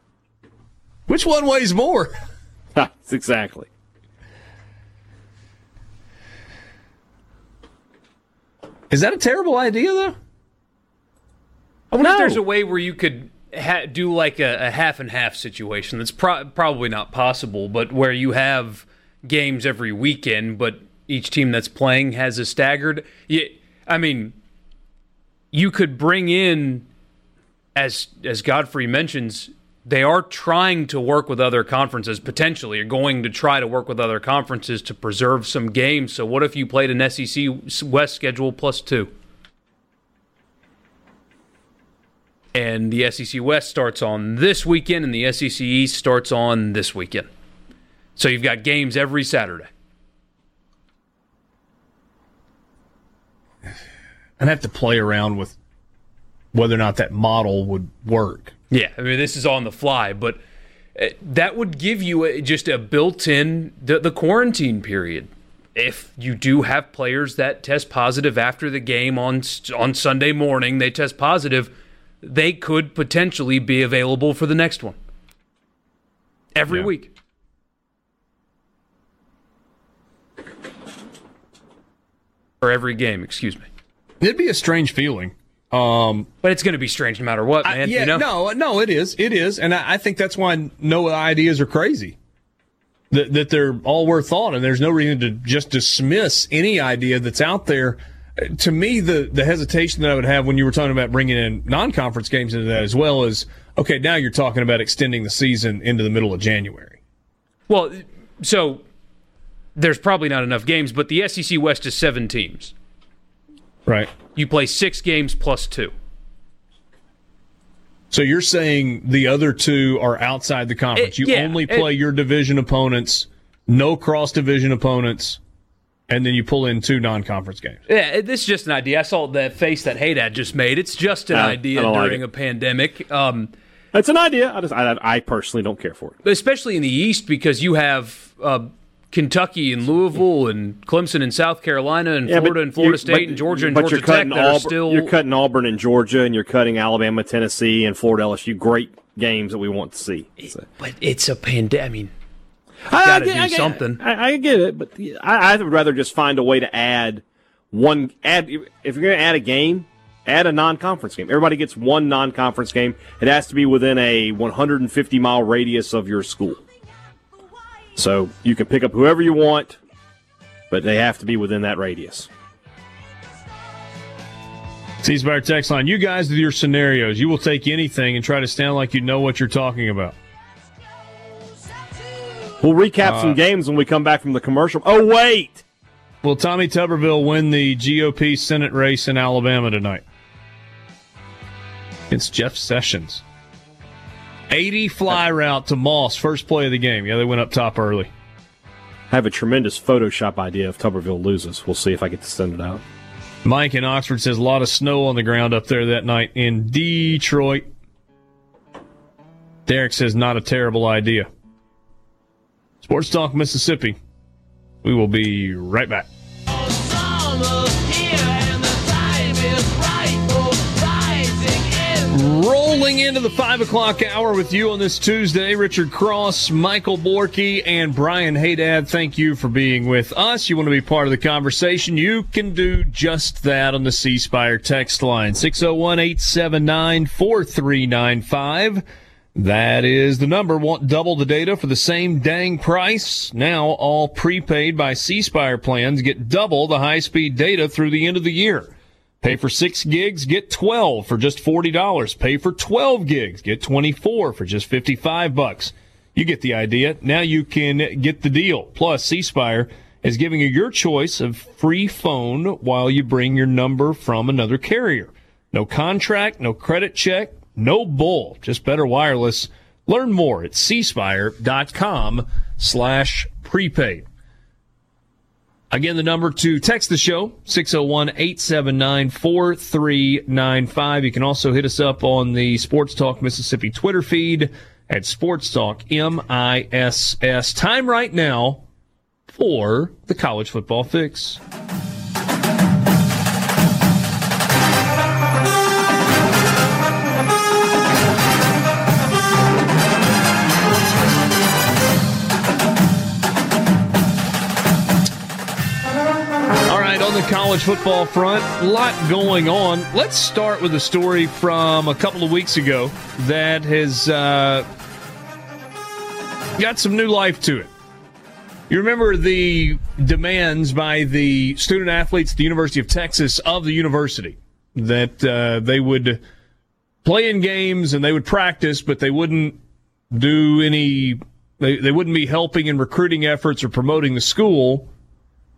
S1: Which one weighs more?
S3: That's exactly.
S1: Is that a terrible idea, though?
S2: I wonder if there's a way where you could ha- do like a, a half and half situation. That's pro- probably not possible, but where you have games every weekend, but each team that's playing has a staggered. Yeah, I mean, you could bring in, as as Godfrey mentions, they are trying to work with other conferences. Potentially, are going to try to work with other conferences to preserve some games. So, what if you played an SEC West schedule plus two? And the SEC West starts on this weekend, and the SEC East starts on this weekend. So you've got games every Saturday.
S1: I'd have to play around with whether or not that model would work.
S2: Yeah, I mean this is on the fly, but uh, that would give you a, just a built-in the, the quarantine period. If you do have players that test positive after the game on on Sunday morning, they test positive, they could potentially be available for the next one every
S1: Yeah.
S2: week. Or every game, excuse me.
S1: It'd be a strange feeling. Um,
S2: But it's going to be strange no matter what,
S1: I-
S2: man.
S1: yeah,
S2: you know?
S1: no, no, it is, it is, and I, I think that's why no ideas are crazy. That that they're all worth thought, and there's no reason to just dismiss any idea that's out there. To me, the the hesitation that I would have when you were talking about bringing in non-conference games into that as well is okay. Now you're talking about extending the season into the middle of January.
S2: Well, so there's probably not enough games, but the SEC West is seven teams.
S1: Right.
S2: You play six games plus two.
S1: So you're saying the other two are outside the conference.
S2: It-
S1: you
S2: yeah,
S1: only
S2: it-
S1: play your division opponents, no cross division opponents, and then you pull in two non-conference games.
S2: Yeah, this is just an idea. I saw that face that Haydad just made. It's just an
S3: Uh, I
S2: idea
S3: don't like
S2: during a pandemic, um,
S3: It's an idea. I just, I, I personally don't care for it.
S2: especially in the East because you have uh, Kentucky and Louisville and Clemson and South Carolina and
S3: Yeah,
S2: Florida and Florida
S3: you-
S2: State
S3: but-
S2: and Georgia and
S3: but
S2: Georgia
S3: you're
S2: Tech
S3: cutting
S2: that are
S3: Auburn,
S2: still.
S3: You're cutting Auburn and Georgia, and you're cutting Alabama, Tennessee, and Florida LSU. Great games that we want to see. So-
S2: but it's a pandemic. I mean,
S3: I,
S2: gotta
S3: get-
S2: do
S3: I get-
S2: something.
S3: I, I get it, but I, I would rather just find a way to add one. Add if you're going to add a game, add a non-conference game. Everybody gets one non-conference game. It has to be within a 150 mile radius of your school. So you can pick up whoever you want, but they have to be within that radius.
S1: C Spire text line. You guys with your scenarios, you will take anything and try to sound like you know what you're talking about.
S3: We'll recap
S1: Uh,
S3: some games when we come back from the commercial. Oh wait,
S1: Will Tommy Tuberville win the GOP Senate race in Alabama tonight? It's Jeff Sessions. 80 fly route to Moss, first play of the game. Yeah, they went up top early.
S3: I have a tremendous Photoshop idea if Tuberville loses. We'll see if I get to send it out.
S1: Mike in Oxford says a lot of snow on the ground up there that night in Detroit. Derek says not a terrible idea. Sports Talk Mississippi. We will be right back. Rolling into the five o'clock hour with you on this Tuesday, Richard Cross, Michael Borky, and Brian Haydad. Thank you for being with us. You want to be part of the conversation? You can do just that on the C Spire text line 601 879 4395. That is the number. Want double the data for the same dang price? Now all prepaid by C Spire plans get double the high speed data through the end of the year. Pay for six gigs, get 12 for just $40. Pay for 12 gigs, get 24 for just 55 bucks. You get the idea. Now you can get the deal. Plus, C Spire is giving you your choice of free phone while you bring your number from another carrier. No contract, no credit check, no bull, just better wireless. Learn more at cspire.com slash prepaid. Again, the number to text the show, 601-879-4395. You can also hit us up on the Sports Talk Mississippi Twitter feed at Sports Talk M-I-S-S. Time right now for the college football fix. College football front, a lot going on. Let's start with a story from a couple of weeks ago that has uh, got some new life to it. You remember the demands by the student athletes at the University of Texas of the university that uh, they would play in games and they would practice, but they wouldn't do any, they, they wouldn't be helping in recruiting efforts or promoting the school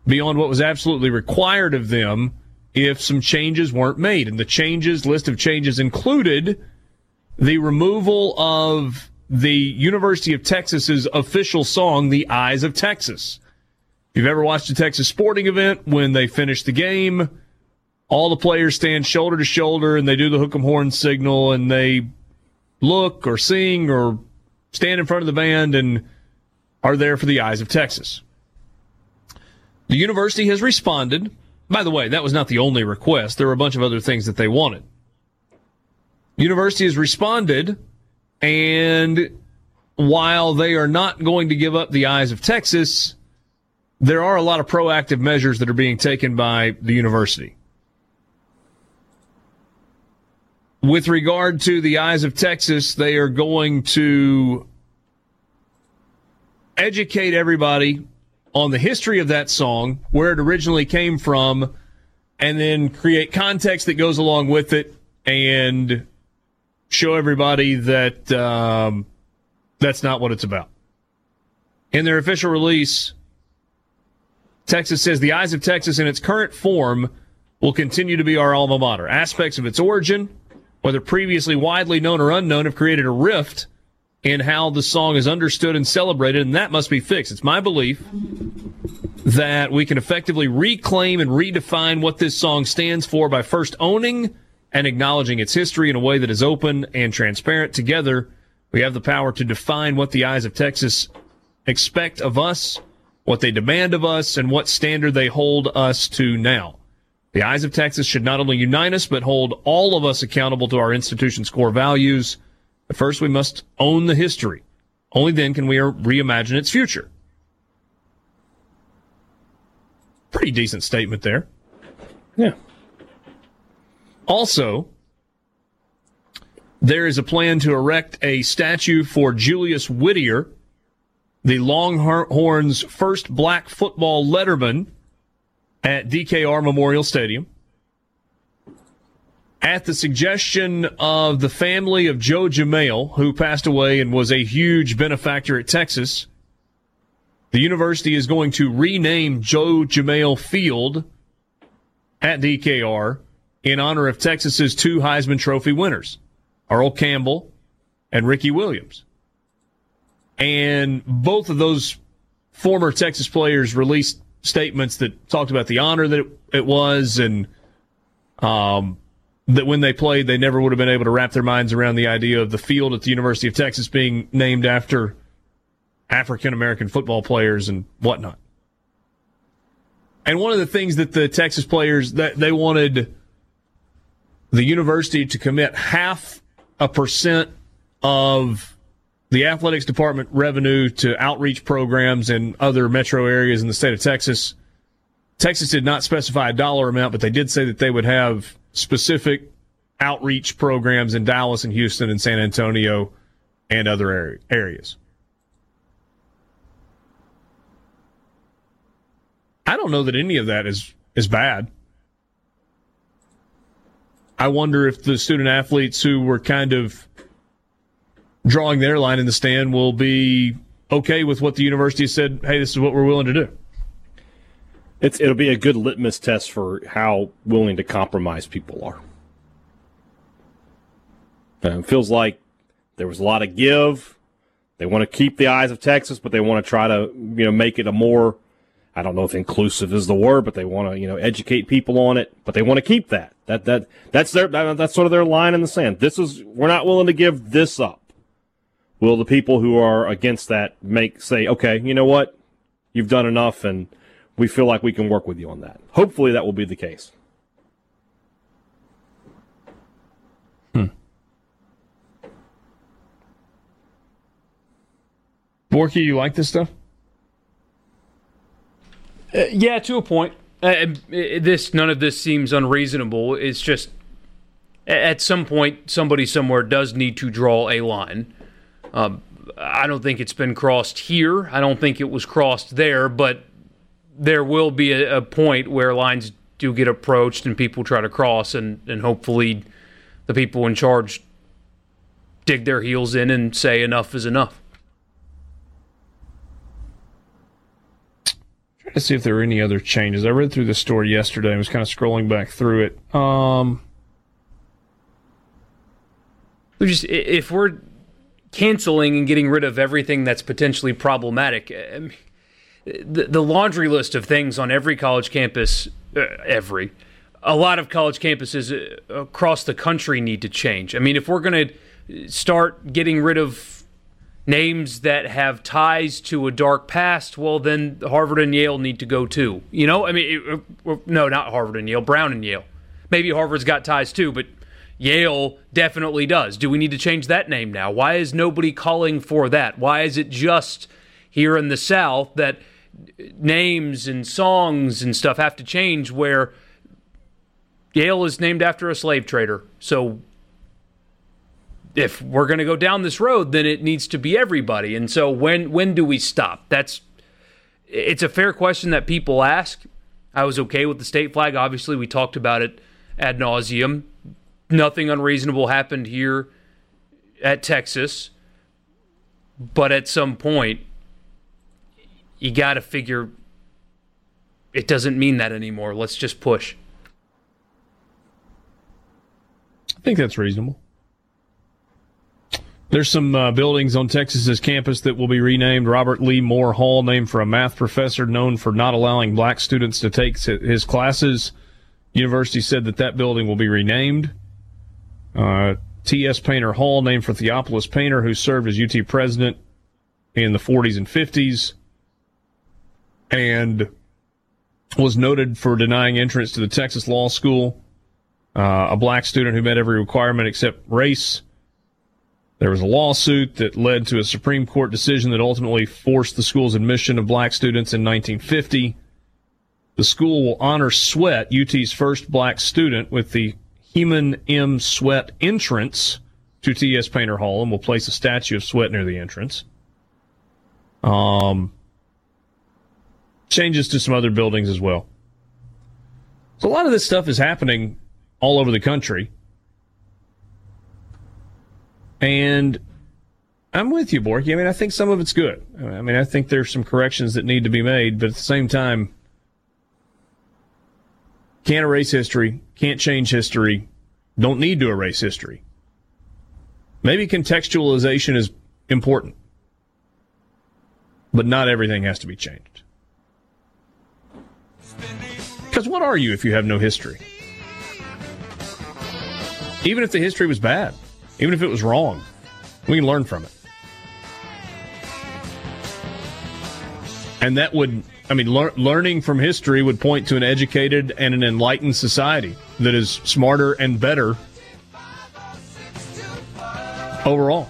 S1: beyond what was absolutely required of them if some changes weren't made. And the changes, list of changes included the removal of the University of Texas's official song, The Eyes of Texas. If you've ever watched a Texas sporting event, when they finish the game, all the players stand shoulder to shoulder and they do the hook 'em horn signal and they look or sing or stand in front of the band and are there for the eyes of Texas. The university has responded. By the way, that was not the only request. There were a bunch of other things that they wanted. University has responded, and while they are not going to give up the eyes of Texas, there are a lot of proactive measures that are being taken by the university. With regard to the eyes of Texas, they are going to educate everybody on the history of that song, where it originally came from, and then create context that goes along with it and show everybody that um, that's not what it's about. In their official release, Texas says the Eyes of Texas in its current form will continue to be our alma mater. Aspects of its origin, whether previously widely known or unknown, have created a rift in how the song is understood and celebrated, and that must be fixed. It's my belief that we can effectively reclaim and redefine what this song stands for by first owning and acknowledging its history in a way that is open and transparent. Together, we have the power to define what the eyes of Texas expect of us, what they demand of us, and what standard they hold us to now. The eyes of Texas should not only unite us, but hold all of us accountable to our institution's core values but first, we must own the history. Only then can we reimagine its future. Pretty decent statement there.
S3: Yeah.
S1: Also, there is a plan to erect a statue for Julius Whittier, the Longhorns' first black football letterman at DKR Memorial Stadium at the suggestion of the family of Joe Jamail, who passed away and was a huge benefactor at Texas, the university is going to rename Joe Jamail Field at DKR in honor of Texas's two Heisman Trophy winners, Earl Campbell and Ricky Williams. And both of those former Texas players released statements that talked about the honor that it was and um, that when they played, they never would have been able to wrap their minds around the idea of the field at the University of Texas being named after African American football players and whatnot. And one of the things that the Texas players that they wanted the university to commit half a percent of the athletics department revenue to outreach programs in other metro areas in the state of Texas. Texas did not specify a dollar amount, but they did say that they would have specific outreach programs in Dallas and Houston and San Antonio and other areas. I don't know that any of that is is bad. I wonder if the student athletes who were kind of drawing their line in the stand will be okay with what the university said, hey, this is what we're willing to do.
S3: It's, it'll be a good litmus test for how willing to compromise people are. And it feels like there was a lot of give. They want to keep the eyes of Texas, but they want to try to, you know, make it a more I don't know if inclusive is the word, but they want to, you know, educate people on it, but they want to keep that. That that that's their that, that's sort of their line in the sand. This is we're not willing to give this up. Will the people who are against that make say, okay, you know what, you've done enough, and we feel like we can work with you on that. Hopefully, that will be the case.
S1: Hmm. Borky, you like this stuff?
S2: Uh, yeah, to a point. Uh, this none of this seems unreasonable. It's just at some point somebody somewhere does need to draw a line. Um, I don't think it's been crossed here. I don't think it was crossed there, but there will be a, a point where lines do get approached and people try to cross, and, and hopefully the people in charge dig their heels in and say enough is enough.
S1: Trying to see if there were any other changes. I read through the story yesterday and was kind of scrolling back through it. Um,
S2: just if we're canceling and getting rid of everything that's potentially problematic, I mean, the, the laundry list of things on every college campus, uh, every, a lot of college campuses uh, across the country need to change. I mean, if we're going to start getting rid of names that have ties to a dark past, well, then Harvard and Yale need to go too. You know, I mean, it, no, not Harvard and Yale, Brown and Yale. Maybe Harvard's got ties too, but Yale definitely does. Do we need to change that name now? Why is nobody calling for that? Why is it just here in the South that names and songs and stuff have to change where Yale is named after a slave trader? So if we're going to go down this road, then it needs to be everybody. And so when when do we stop? That's it's a fair question that people ask. I was okay with the state flag. Obviously, we talked about it ad nauseum. Nothing unreasonable happened here at Texas, but at some point, you got to figure it doesn't mean that anymore. Let's just push.
S1: I think that's reasonable. There's some uh, buildings on Texas's campus that will be renamed Robert Lee Moore Hall, named for a math professor known for not allowing black students to take his classes. University said that that building will be renamed. Uh, T.S. Painter Hall, named for Theophilus Painter, who served as UT president in the 40s and 50s and was noted for denying entrance to the Texas Law School. Uh, a black student who met every requirement except race there was a lawsuit that led to a Supreme Court decision that ultimately forced the school's admission of black students in 1950. The school will honor Sweatt, UT's first black student, with the Heman M. Sweatt entrance to T.S. Painter Hall and will place a statue of Sweatt near the entrance. Um, changes to some other buildings as well. So a lot of this stuff is happening all over the country. And I'm with you, Borky. I mean, I think some of it's good. I mean, I think there's some corrections that need to be made, but at the same time, can't erase history, can't change history, don't need to erase history. Maybe contextualization is important, but not everything has to be changed. Because what are you if you have no history? Even if the history was bad even if it was wrong. We can learn from it. And that would, I mean, lear- learning from history would point to an educated and an enlightened society that is smarter and better overall.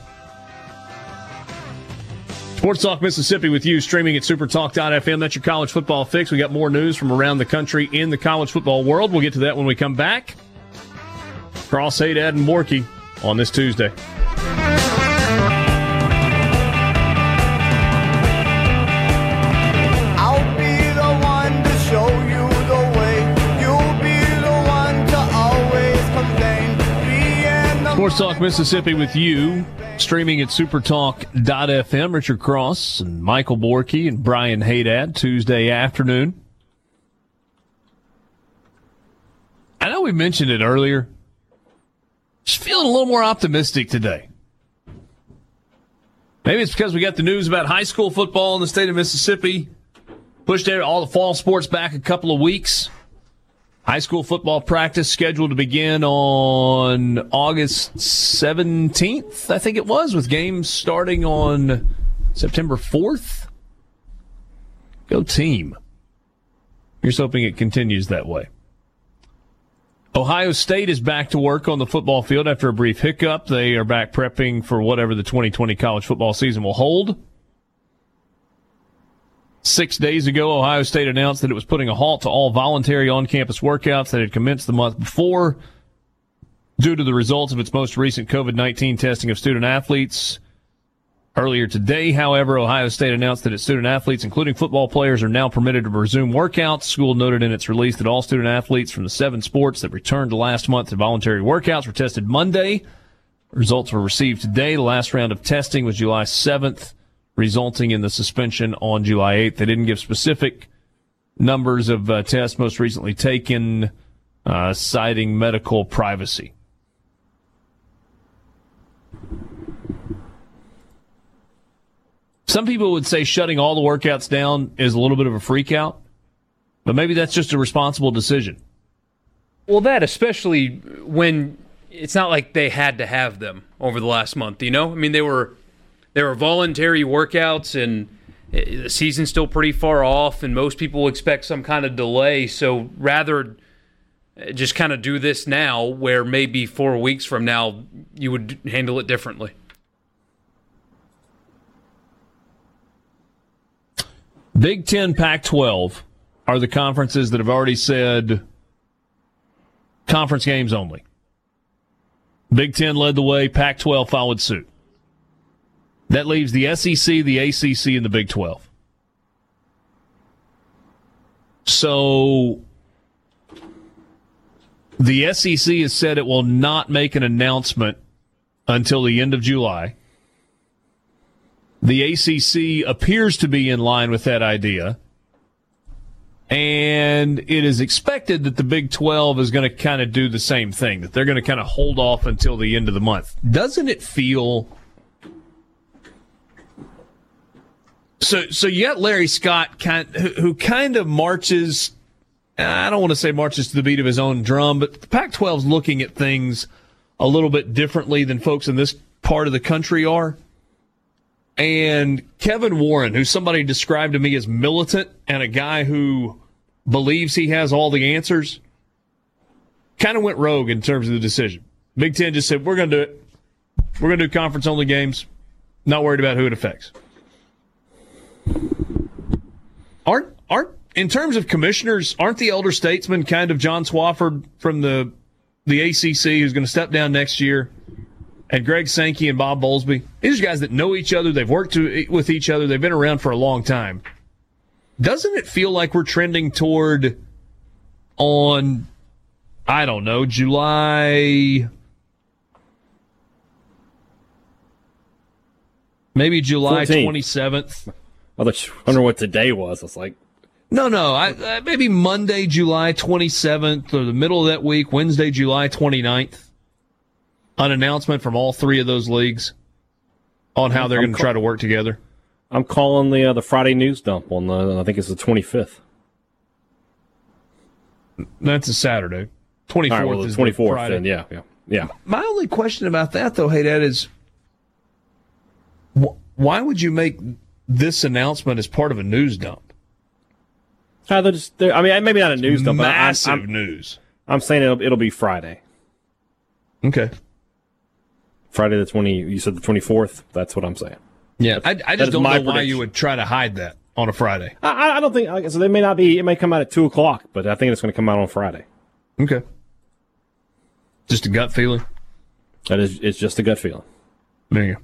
S1: Sports Talk Mississippi with you, streaming at supertalk.fm. That's your college football fix. We got more news from around the country in the college football world. We'll get to that when we come back. Cross Haydad and Borky on this Tuesday. Sports Talk Mississippi with you, streaming at supertalk.fm. Richard Cross and Michael Borky and Brian Haydad, Tuesday afternoon. I know we mentioned it earlier. Just feeling a little more optimistic today. Maybe it's because we got the news about high school football in the state of Mississippi. Pushed all the fall sports back a couple of weeks. High school football practice scheduled to begin on August 17th, I think it was, with games starting on September 4th. Go team. Here's hoping it continues that way. Ohio State is back to work on the football field after a brief hiccup. They are back prepping for whatever the 2020 college football season will hold. Six days ago, Ohio State announced that it was putting a halt to all voluntary on campus workouts that had commenced the month before due to the results of its most recent COVID 19 testing of student athletes. Earlier today, however, Ohio State announced that its student athletes, including football players, are now permitted to resume workouts. School noted in its release that all student athletes from the seven sports that returned last month to voluntary workouts were tested Monday. Results were received today. The last round of testing was July 7th resulting in the suspension on July 8th. They didn't give specific numbers of uh, tests most recently taken, uh, citing medical privacy. Some people would say shutting all the workouts down is a little bit of a freakout, but maybe that's just a responsible decision.
S2: Well, that especially when it's not like they had to have them over the last month, you know? I mean, they were there are voluntary workouts and the season's still pretty far off and most people expect some kind of delay. So rather uh, just kind of do this now where maybe four weeks from now you would handle it differently.
S1: Big 10 pac 12 are the conferences that have already said conference games only. Big 10 led the way pac 12 followed suit that leaves the SEC, the ACC, and the Big 12. So the SEC has said it will not make an announcement until the end of July. The ACC appears to be in line with that idea. And it is expected that the Big 12 is going to kind of do the same thing, that they're going to kind of hold off until the end of the month. Doesn't it feel So, so you got Larry Scott, kind, who, who kind of marches. I don't want to say marches to the beat of his own drum, but the Pac-12 is looking at things a little bit differently than folks in this part of the country are. And Kevin Warren, who somebody described to me as militant and a guy who believes he has all the answers, kind of went rogue in terms of the decision. Big Ten just said, we're going to do it. We're going to do conference only games. Not worried about who it affects. Aren't aren't in terms of commissioners, aren't the elder statesmen kind of John Swofford from the the ACC who's going to step down next year, and Greg Sankey and Bob Bowlesby? These are guys that know each other. They've worked to, with each other. They've been around for a long time. Doesn't it feel like we're trending toward on I don't know July? Maybe July twenty seventh.
S3: I wonder what today was. It's like,
S1: no, no, I, uh, maybe Monday, July 27th, or the middle of that week, Wednesday, July 29th. An announcement from all three of those leagues on how they're going to try to work together.
S3: I'm calling the uh, the Friday news dump on the I think it's the 25th.
S1: That's a Saturday. 24th right, well,
S3: is 24th. Then, yeah, yeah, yeah.
S1: My only question about that, though, hey, Dad, is wh- why would you make this announcement is part of a news dump.
S3: Uh, they're just, they're, I mean, maybe not a news dump.
S1: Massive
S3: I'm,
S1: I'm, news.
S3: I'm saying it'll, it'll be Friday.
S1: Okay.
S3: Friday the twenty. You said the twenty fourth. That's what I'm saying.
S1: Yeah, I, I just don't
S3: my
S1: know why you would try to hide that on a Friday.
S3: I, I don't think so. They may not be. It may come out at two o'clock, but I think it's going to come out on Friday.
S1: Okay. Just a gut feeling.
S3: That is, it's just a gut feeling.
S1: There you go.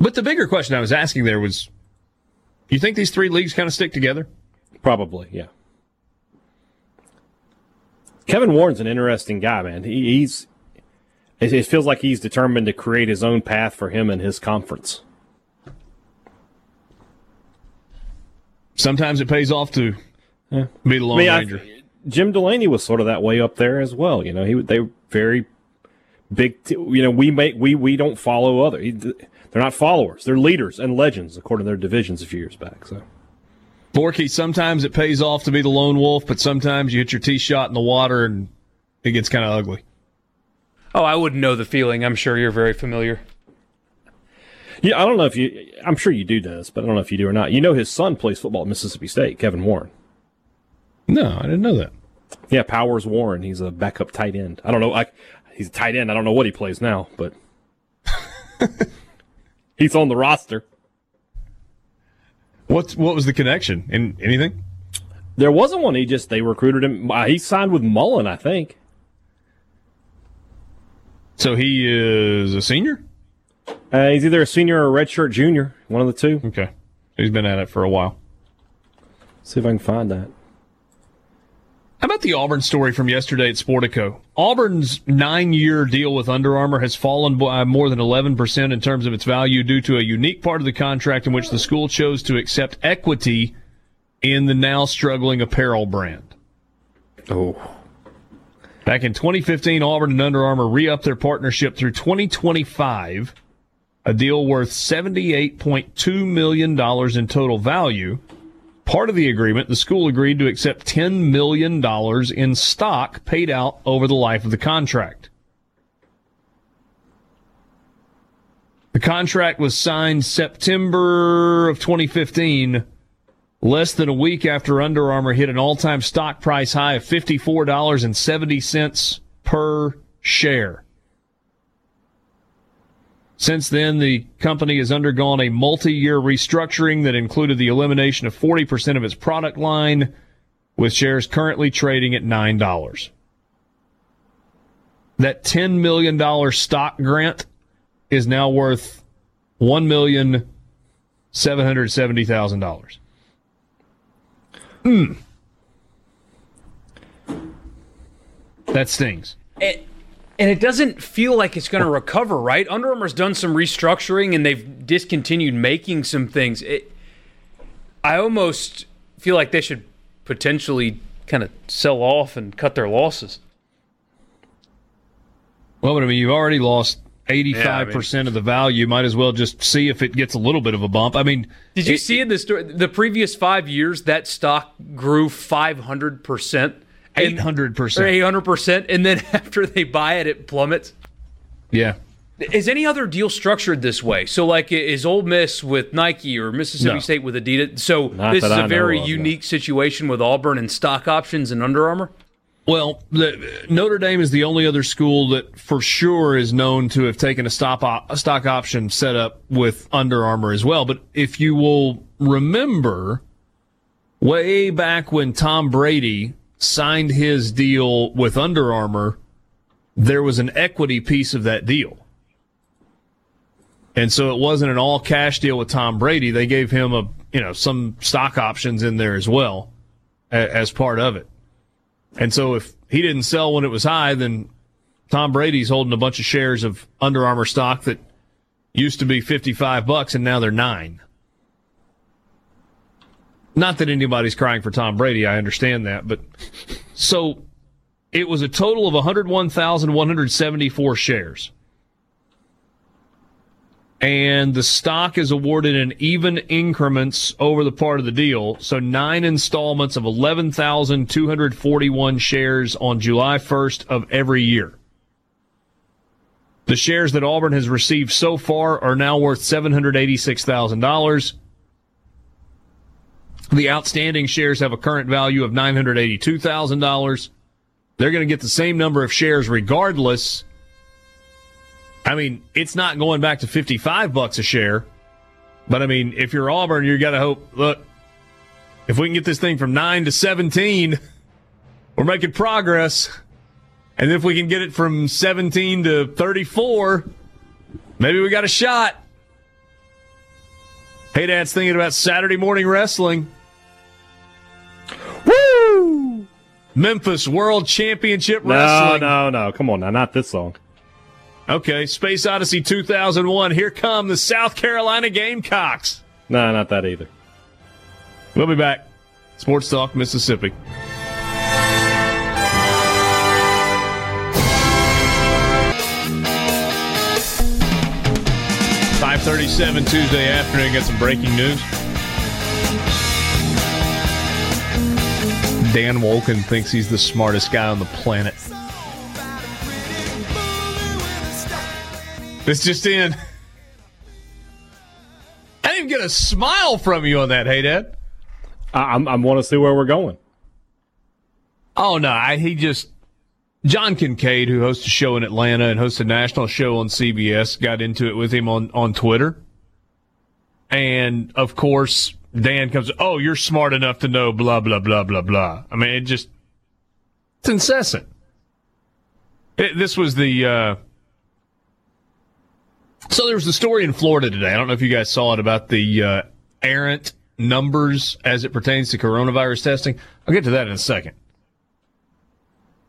S1: But the bigger question I was asking there was, you think these three leagues kind of stick together?
S3: Probably, yeah. Kevin Warren's an interesting guy, man. He, he's it, feels like he's determined to create his own path for him and his conference.
S1: Sometimes it pays off to be the Lone
S3: I mean, I-
S1: Ranger.
S3: Jim Delany was sort of that way up there as well. You know, he they were very big. T- you know, we make we we don't follow other. He, they're not followers. They're leaders and legends according to their divisions a few years back. So
S1: Borky, sometimes it pays off to be the lone wolf, but sometimes you hit your tee shot in the water and it gets kind of ugly.
S2: Oh, I wouldn't know the feeling. I'm sure you're very familiar.
S3: yeah, I don't know if you. I'm sure you do this, but I don't know if you do or not. You know, his son plays football at Mississippi State. Kevin Warren.
S1: No, I didn't know that.
S3: Yeah, Powers Warren. He's a backup tight end. I don't know. I, he's a tight end. I don't know what he plays now, but he's on the roster.
S1: What's what was the connection? In anything?
S3: There wasn't one. He just they recruited him. Uh, he signed with Mullen, I think.
S1: So he is a senior.
S3: Uh, he's either a senior or a redshirt junior, one of the two.
S1: Okay, he's been at it for a while.
S3: See if I can find that.
S1: How about the Auburn story from yesterday at Sportico? Auburn's nine-year deal with Under Armour has fallen by more than 11% in terms of its value due to a unique part of the contract in which the school chose to accept equity in the now struggling apparel brand.
S3: Oh,
S1: Back in 2015, Auburn and Under Armour re-upped their partnership through 2025, a deal worth $78.2 million in total value. Part of the agreement, the school agreed to accept $10 million in stock paid out over the life of the contract. The contract was signed September of 2015, less than a week after Under Armour hit an all-time stock price high of $54.70 per share. Since then, the company has undergone a multi-year restructuring that included the elimination of 40% of its product line, with shares currently trading at $9. That $10 million stock grant is now worth $1,770,000. Hmm. That stings.
S2: It, and it doesn't feel like it's going to recover, right? Under Armour's done some restructuring and they've discontinued making some things. It, I almost feel like they should potentially kind of sell off and cut their losses.
S1: Well, but I mean, you've already lost
S2: Yeah, I
S1: eighty-five percent of the value. Might as well just see if it gets a little bit of a bump. I mean,
S2: Did you
S1: it-
S2: see in the story? The previous five years, that stock grew five hundred percent,
S1: eight hundred
S2: or
S1: percent?
S2: eight hundred percent, and then after they buy it, it plummets.
S1: Yeah,
S2: Is any other deal structured this way? So, like, is Ole Miss with Nike or Mississippi
S1: No.
S2: State with Adidas? So,
S3: Not
S2: this
S3: that
S2: is
S3: I
S2: a
S3: know
S2: very
S3: of, no.
S2: unique situation with Auburn and stock options and Under Armour.
S1: Well, the, Notre Dame is the only other school that for sure is known to have taken a stop op, a stock option setup with Under Armour as well. But if you will remember, way back when Tom Brady signed his deal with Under Armour, there was an equity piece of that deal. And so it wasn't an all cash deal with Tom Brady. They gave him a, you know, some stock options in there as well as part of it. And so if he didn't sell when it was high, then Tom Brady's holding a bunch of shares of Under Armour stock that used to be 55 bucks and now they're 9. Not that anybody's crying for Tom Brady, I understand that, but so it was a total of 101,174 shares. And the stock is awarded in even increments over the part of the deal. So nine installments of 11,241 shares on July 1st of every year. The shares that Auburn has received so far are now worth $786,000. The outstanding shares have a current value of $982,000. They're going to get the same number of shares regardless. I mean, it's not going back to 55 bucks a share. But I mean, if you're Auburn, you got to hope, look, if we can get this thing from 9 to 17, we're making progress. And if we can get it from 17 to 34, maybe we got a shot. Hey, Dad's thinking about Saturday morning wrestling. Woo! Memphis World Championship Wrestling.
S3: No, no, no. Come on now. Not this song.
S1: Okay, Space Odyssey 2001. Here come the South Carolina Gamecocks.
S3: No, not that either.
S1: We'll be back. Sports Talk, Mississippi. Thirty-seven Tuesday afternoon. Got some breaking news. Dan Wolken thinks he's the smartest guy on the planet. This just in. I didn't even get a smile from you on that, hey Dad.
S3: I, I'm, I want to see where we're going.
S1: Oh no, I, he just John Kincade, who hosts a show in Atlanta and hosts a national show on CBS, got into it with him on on Twitter, and of course Dan comes, "Oh, you're smart enough to know blah blah blah blah blah." I mean, it just it's incessant. It, this was the uh, so there was the story in Florida today. I don't know if you guys saw it about the uh, errant numbers as it pertains to coronavirus testing. I'll get to that in a second.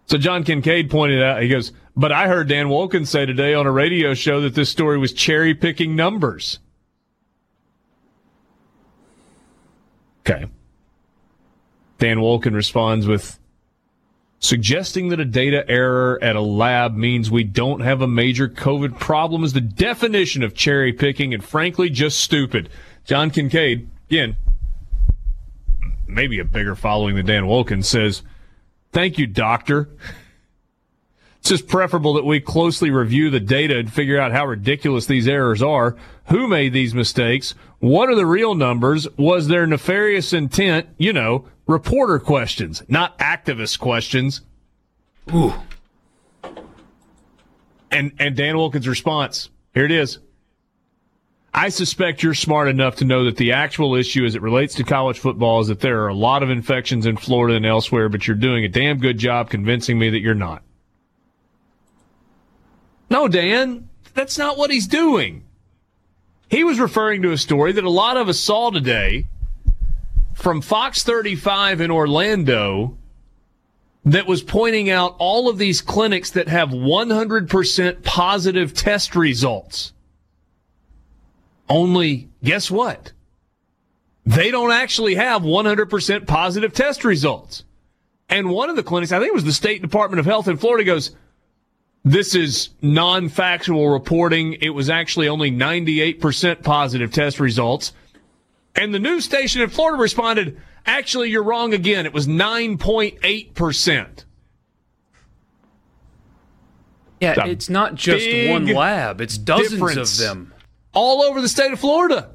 S1: So John Kincade pointed out, he goes, but I heard Dan Wolken say today on a radio show that this story was cherry picking numbers. Okay. Dan Wolken responds with suggesting that a data error at a lab means we don't have a major COVID problem is the definition of cherry picking and frankly just stupid. John Kincade, again, maybe a bigger following than Dan Wolken, says, Thank you, doctor. It's just preferable that we closely review the data and figure out how ridiculous these errors are. Who made these mistakes? What are the real numbers? Was there nefarious intent? You know, reporter questions, not activist questions. Ooh. And and Dan Wolken's response. Here it is. I suspect you're smart enough to know that the actual issue as it relates to college football is that there are a lot of infections in Florida and elsewhere, but you're doing a damn good job convincing me that you're not. No, Dan, that's not what he's doing. He was referring to a story that a lot of us saw today from Fox 35 in Orlando that was pointing out all of these clinics that have 100% positive test results. Only, guess what? They don't actually have 100% positive test results. And one of the clinics, I think it was the State Department of Health in Florida, goes, this is non factual reporting. It was actually only 98% positive test results. And the news station in Florida responded, actually, you're wrong again. It was 9.8%.
S2: Yeah, it's not just one lab, it's dozens
S1: difference.
S2: of them.
S1: All over the state of Florida.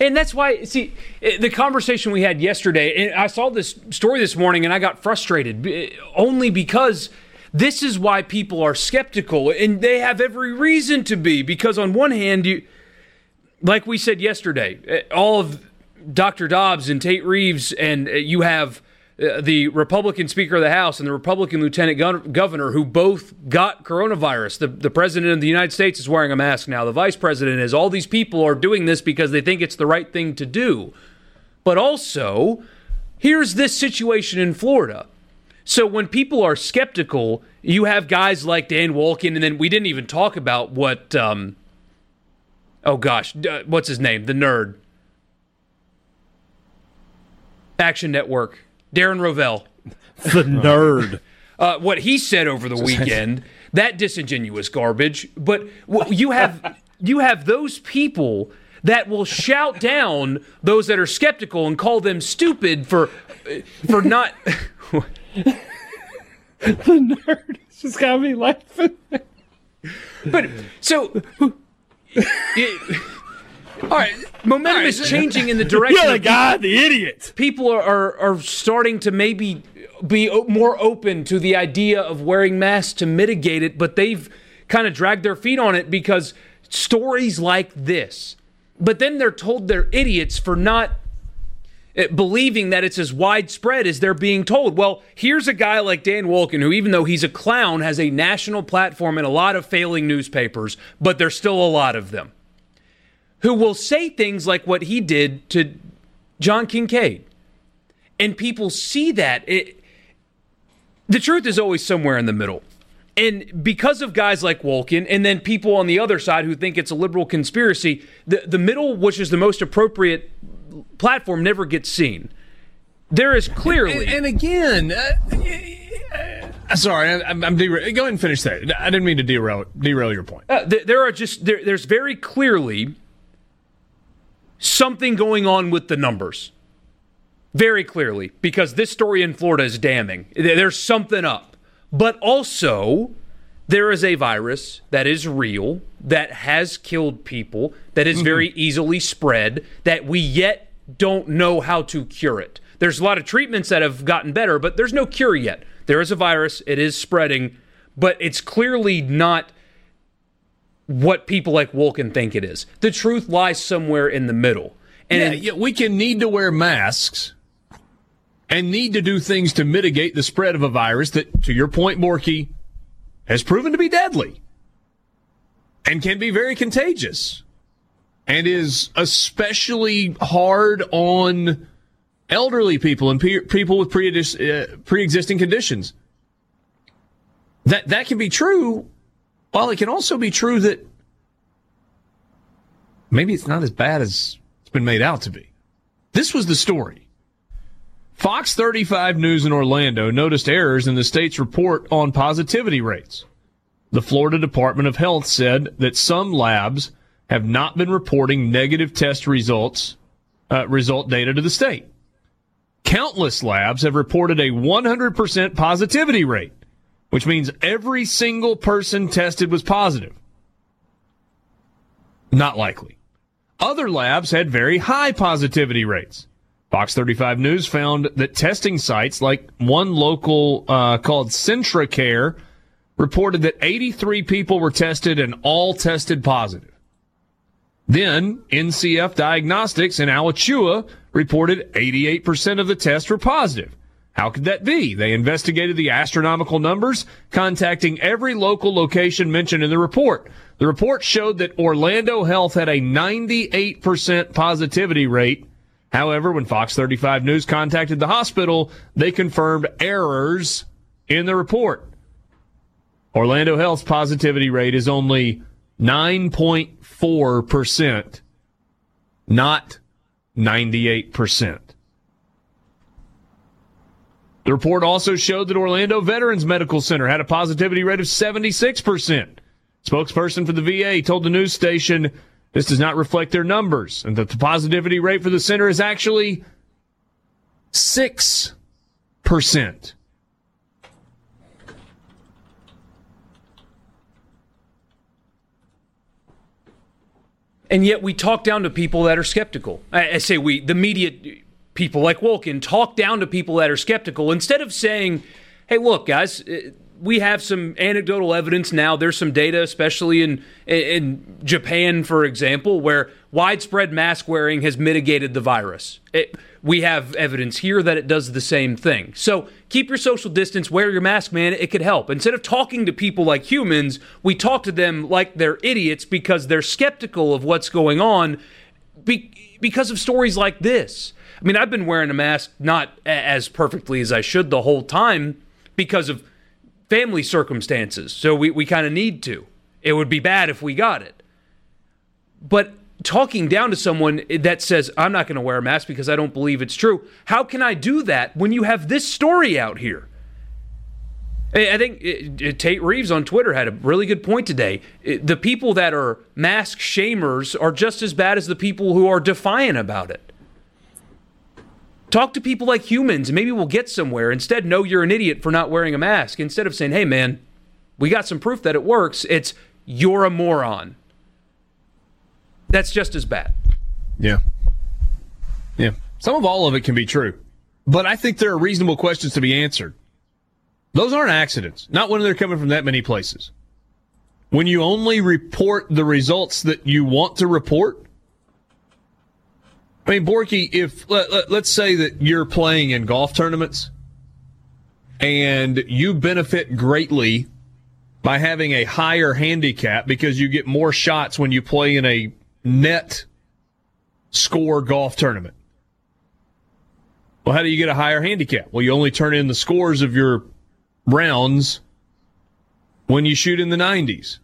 S2: And that's why, see, eh, the conversation we had yesterday, and I saw this story this morning and I got frustrated eh, only because this is why people are skeptical and they have every reason to be. Because on one hand, you, like we said yesterday, eh, all of Dr. Dobbs and Tate Reeves, and you have the Republican Speaker of the House and the Republican Lieutenant Gov- who both got coronavirus. The, the President of the United States is wearing a mask now. The Vice President is. All these people are doing this because they think it's the right thing to do. But also, here's this situation in Florida. So when people are skeptical, you have guys like Dan Wolken, and then we didn't even talk about what, um, oh gosh, uh, what's his name? The nerd. Action Network. Darren Rovell.
S3: The nerd.
S2: Uh, what he said over the weekend, that disingenuous garbage. But you have you have those people that will shout down those that are skeptical and call them stupid for for not.
S3: the nerd. Just got me laughing.
S2: but so. It, all right, momentum is changing in the direction.
S3: You're the
S2: of
S3: guy, the idiot.
S2: People are, are are starting to maybe be more open to the idea of wearing masks to mitigate it, but they've kind of dragged their feet on it because stories like this. But then they're told they're idiots for not eh, believing that it's as widespread as they're being told. Well, here's a guy like Dan Wolken, who, even though he's a clown, has a national platform and a lot of failing newspapers, but there's still a lot of them, who will say things like what he did to John Kincade. And people see that. It, the truth is always somewhere in the middle. And because of guys like Wolken, and then people on the other side who think it's a liberal conspiracy, the, the middle, which is the most appropriate platform, never gets seen. There is clearly.
S1: And, and again, uh, sorry, I, am derail- Go ahead and finish that. I didn't mean to derail derail your point.
S2: Uh, th- there are just there, there's very clearly something going on with the numbers. Very clearly, because this story in Florida is damning. There's something up. But also, there is a virus that is real, that has killed people, that is very mm-hmm. easily spread, that we yet don't know how to cure it. There's a lot of treatments that have gotten better, but there's no cure yet. There is a virus, it is spreading, but it's clearly not what people like Wolken think it is. The truth lies somewhere in the middle.
S1: And yeah, yeah, we can need to wear masks and need to do things to mitigate the spread of a virus that, to your point, Borky, has proven to be deadly and can be very contagious and is especially hard on elderly people and pe- people with pre- uh, pre-existing conditions. That that can be true, while it can also be true that maybe it's not as bad as it's been made out to be. This was the story. Fox 35 News in Orlando noticed errors in the state's report on positivity rates. The Florida Department of Health said that some labs have not been reporting negative test results, uh, result data to the state. Countless labs have reported a 100% positivity rate, which means every single person tested was positive. Not likely. Other labs had very high positivity rates. Fox 35 News found that testing sites like one local uh, called CentraCare reported that 83 people were tested and all tested positive. Then NCF Diagnostics in Alachua reported 88% of the tests were positive. How could that be? They investigated the astronomical numbers, contacting every local location mentioned in the report. The report showed that Orlando Health had a 98% positivity rate However, when Fox 35 News contacted the hospital, they confirmed errors in the report. Orlando Health's positivity rate is only 9.4%, not 98%. The report also showed that Orlando Veterans Medical Center had a positivity rate of 76%. Spokesperson for the VA told the news station this does not reflect their numbers, and that the positivity rate for the center is actually 6%.
S2: And yet we talk down to people that are skeptical. I, I say we, the media people like Wolken, talk down to people that are skeptical instead of saying, hey, look, guys, eh, we have some anecdotal evidence now. There's some data, especially in in Japan, for example, where widespread mask wearing has mitigated the virus. It, we have evidence here that it does the same thing. So keep your social distance, wear your mask, man. It could help. Instead of talking to people like humans, we talk to them like they're idiots because they're skeptical of what's going on be, because of stories like this. I mean, I've been wearing a mask not as perfectly as I should the whole time because of family circumstances. So we, we kind of need to. It would be bad if we got it. But talking down to someone eh, that says, I'm not going to wear a mask because I don't believe it's true, how can I do that when you have this story out here? I think it, it, Tate Reeves on Twitter had a really good point today. The people that are mask shamers are just as bad as the people who are defiant about it. Talk to people like humans, and maybe we'll get somewhere. Instead, know you're an idiot for not wearing a mask. Instead of saying, hey, man, we got some proof that it works, it's you're a moron. That's just as bad.
S1: Yeah. Yeah. Some of all of it can be true. but I think there are reasonable questions to be answered. Those aren't accidents, not when they're coming from that many places. When you only report the results that you want to report, I mean, Borky, if let, let, let's say that you're playing in golf tournaments and you benefit greatly by having a higher handicap because you get more shots when you play in a net score golf tournament. Well, how do you get a higher handicap? Well, you only turn in the scores of your rounds when you shoot in the 90s.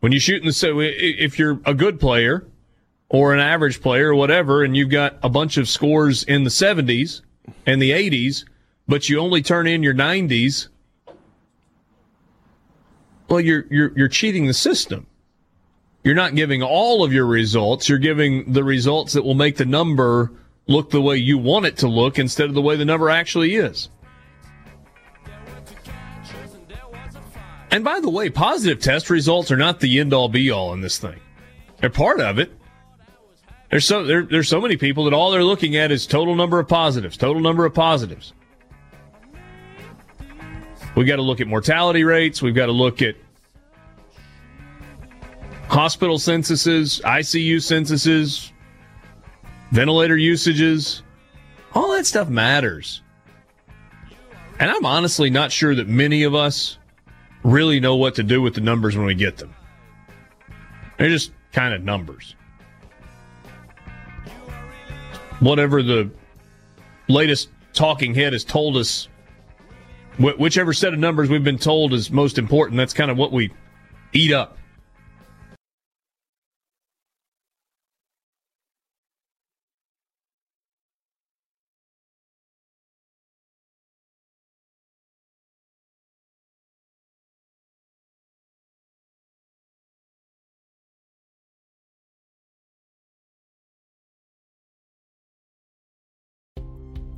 S1: When you shoot in the so if you're a good player or an average player or whatever, and you've got a bunch of scores in the 70s and the 80s, but you only turn in your 90s, well, you're you're you're cheating the system. You're not giving all of your results. You're giving the results that will make the number look the way you want it to look instead of the way the number actually is. And by the way, positive test results are not the end all be all in this thing. They're part of it. There's so there, there's so many people that all they're looking at is total number of positives, total number of positives. We've got to look at mortality rates. We've got to look at hospital censuses, ICU censuses, ventilator usages. All that stuff matters. And I'm honestly not sure that many of us really know what to do with the numbers when we get them. They're just kind of numbers. Whatever the latest talking head has told us Wh- whichever set of numbers we've been told is most important, that's kind of what we eat up.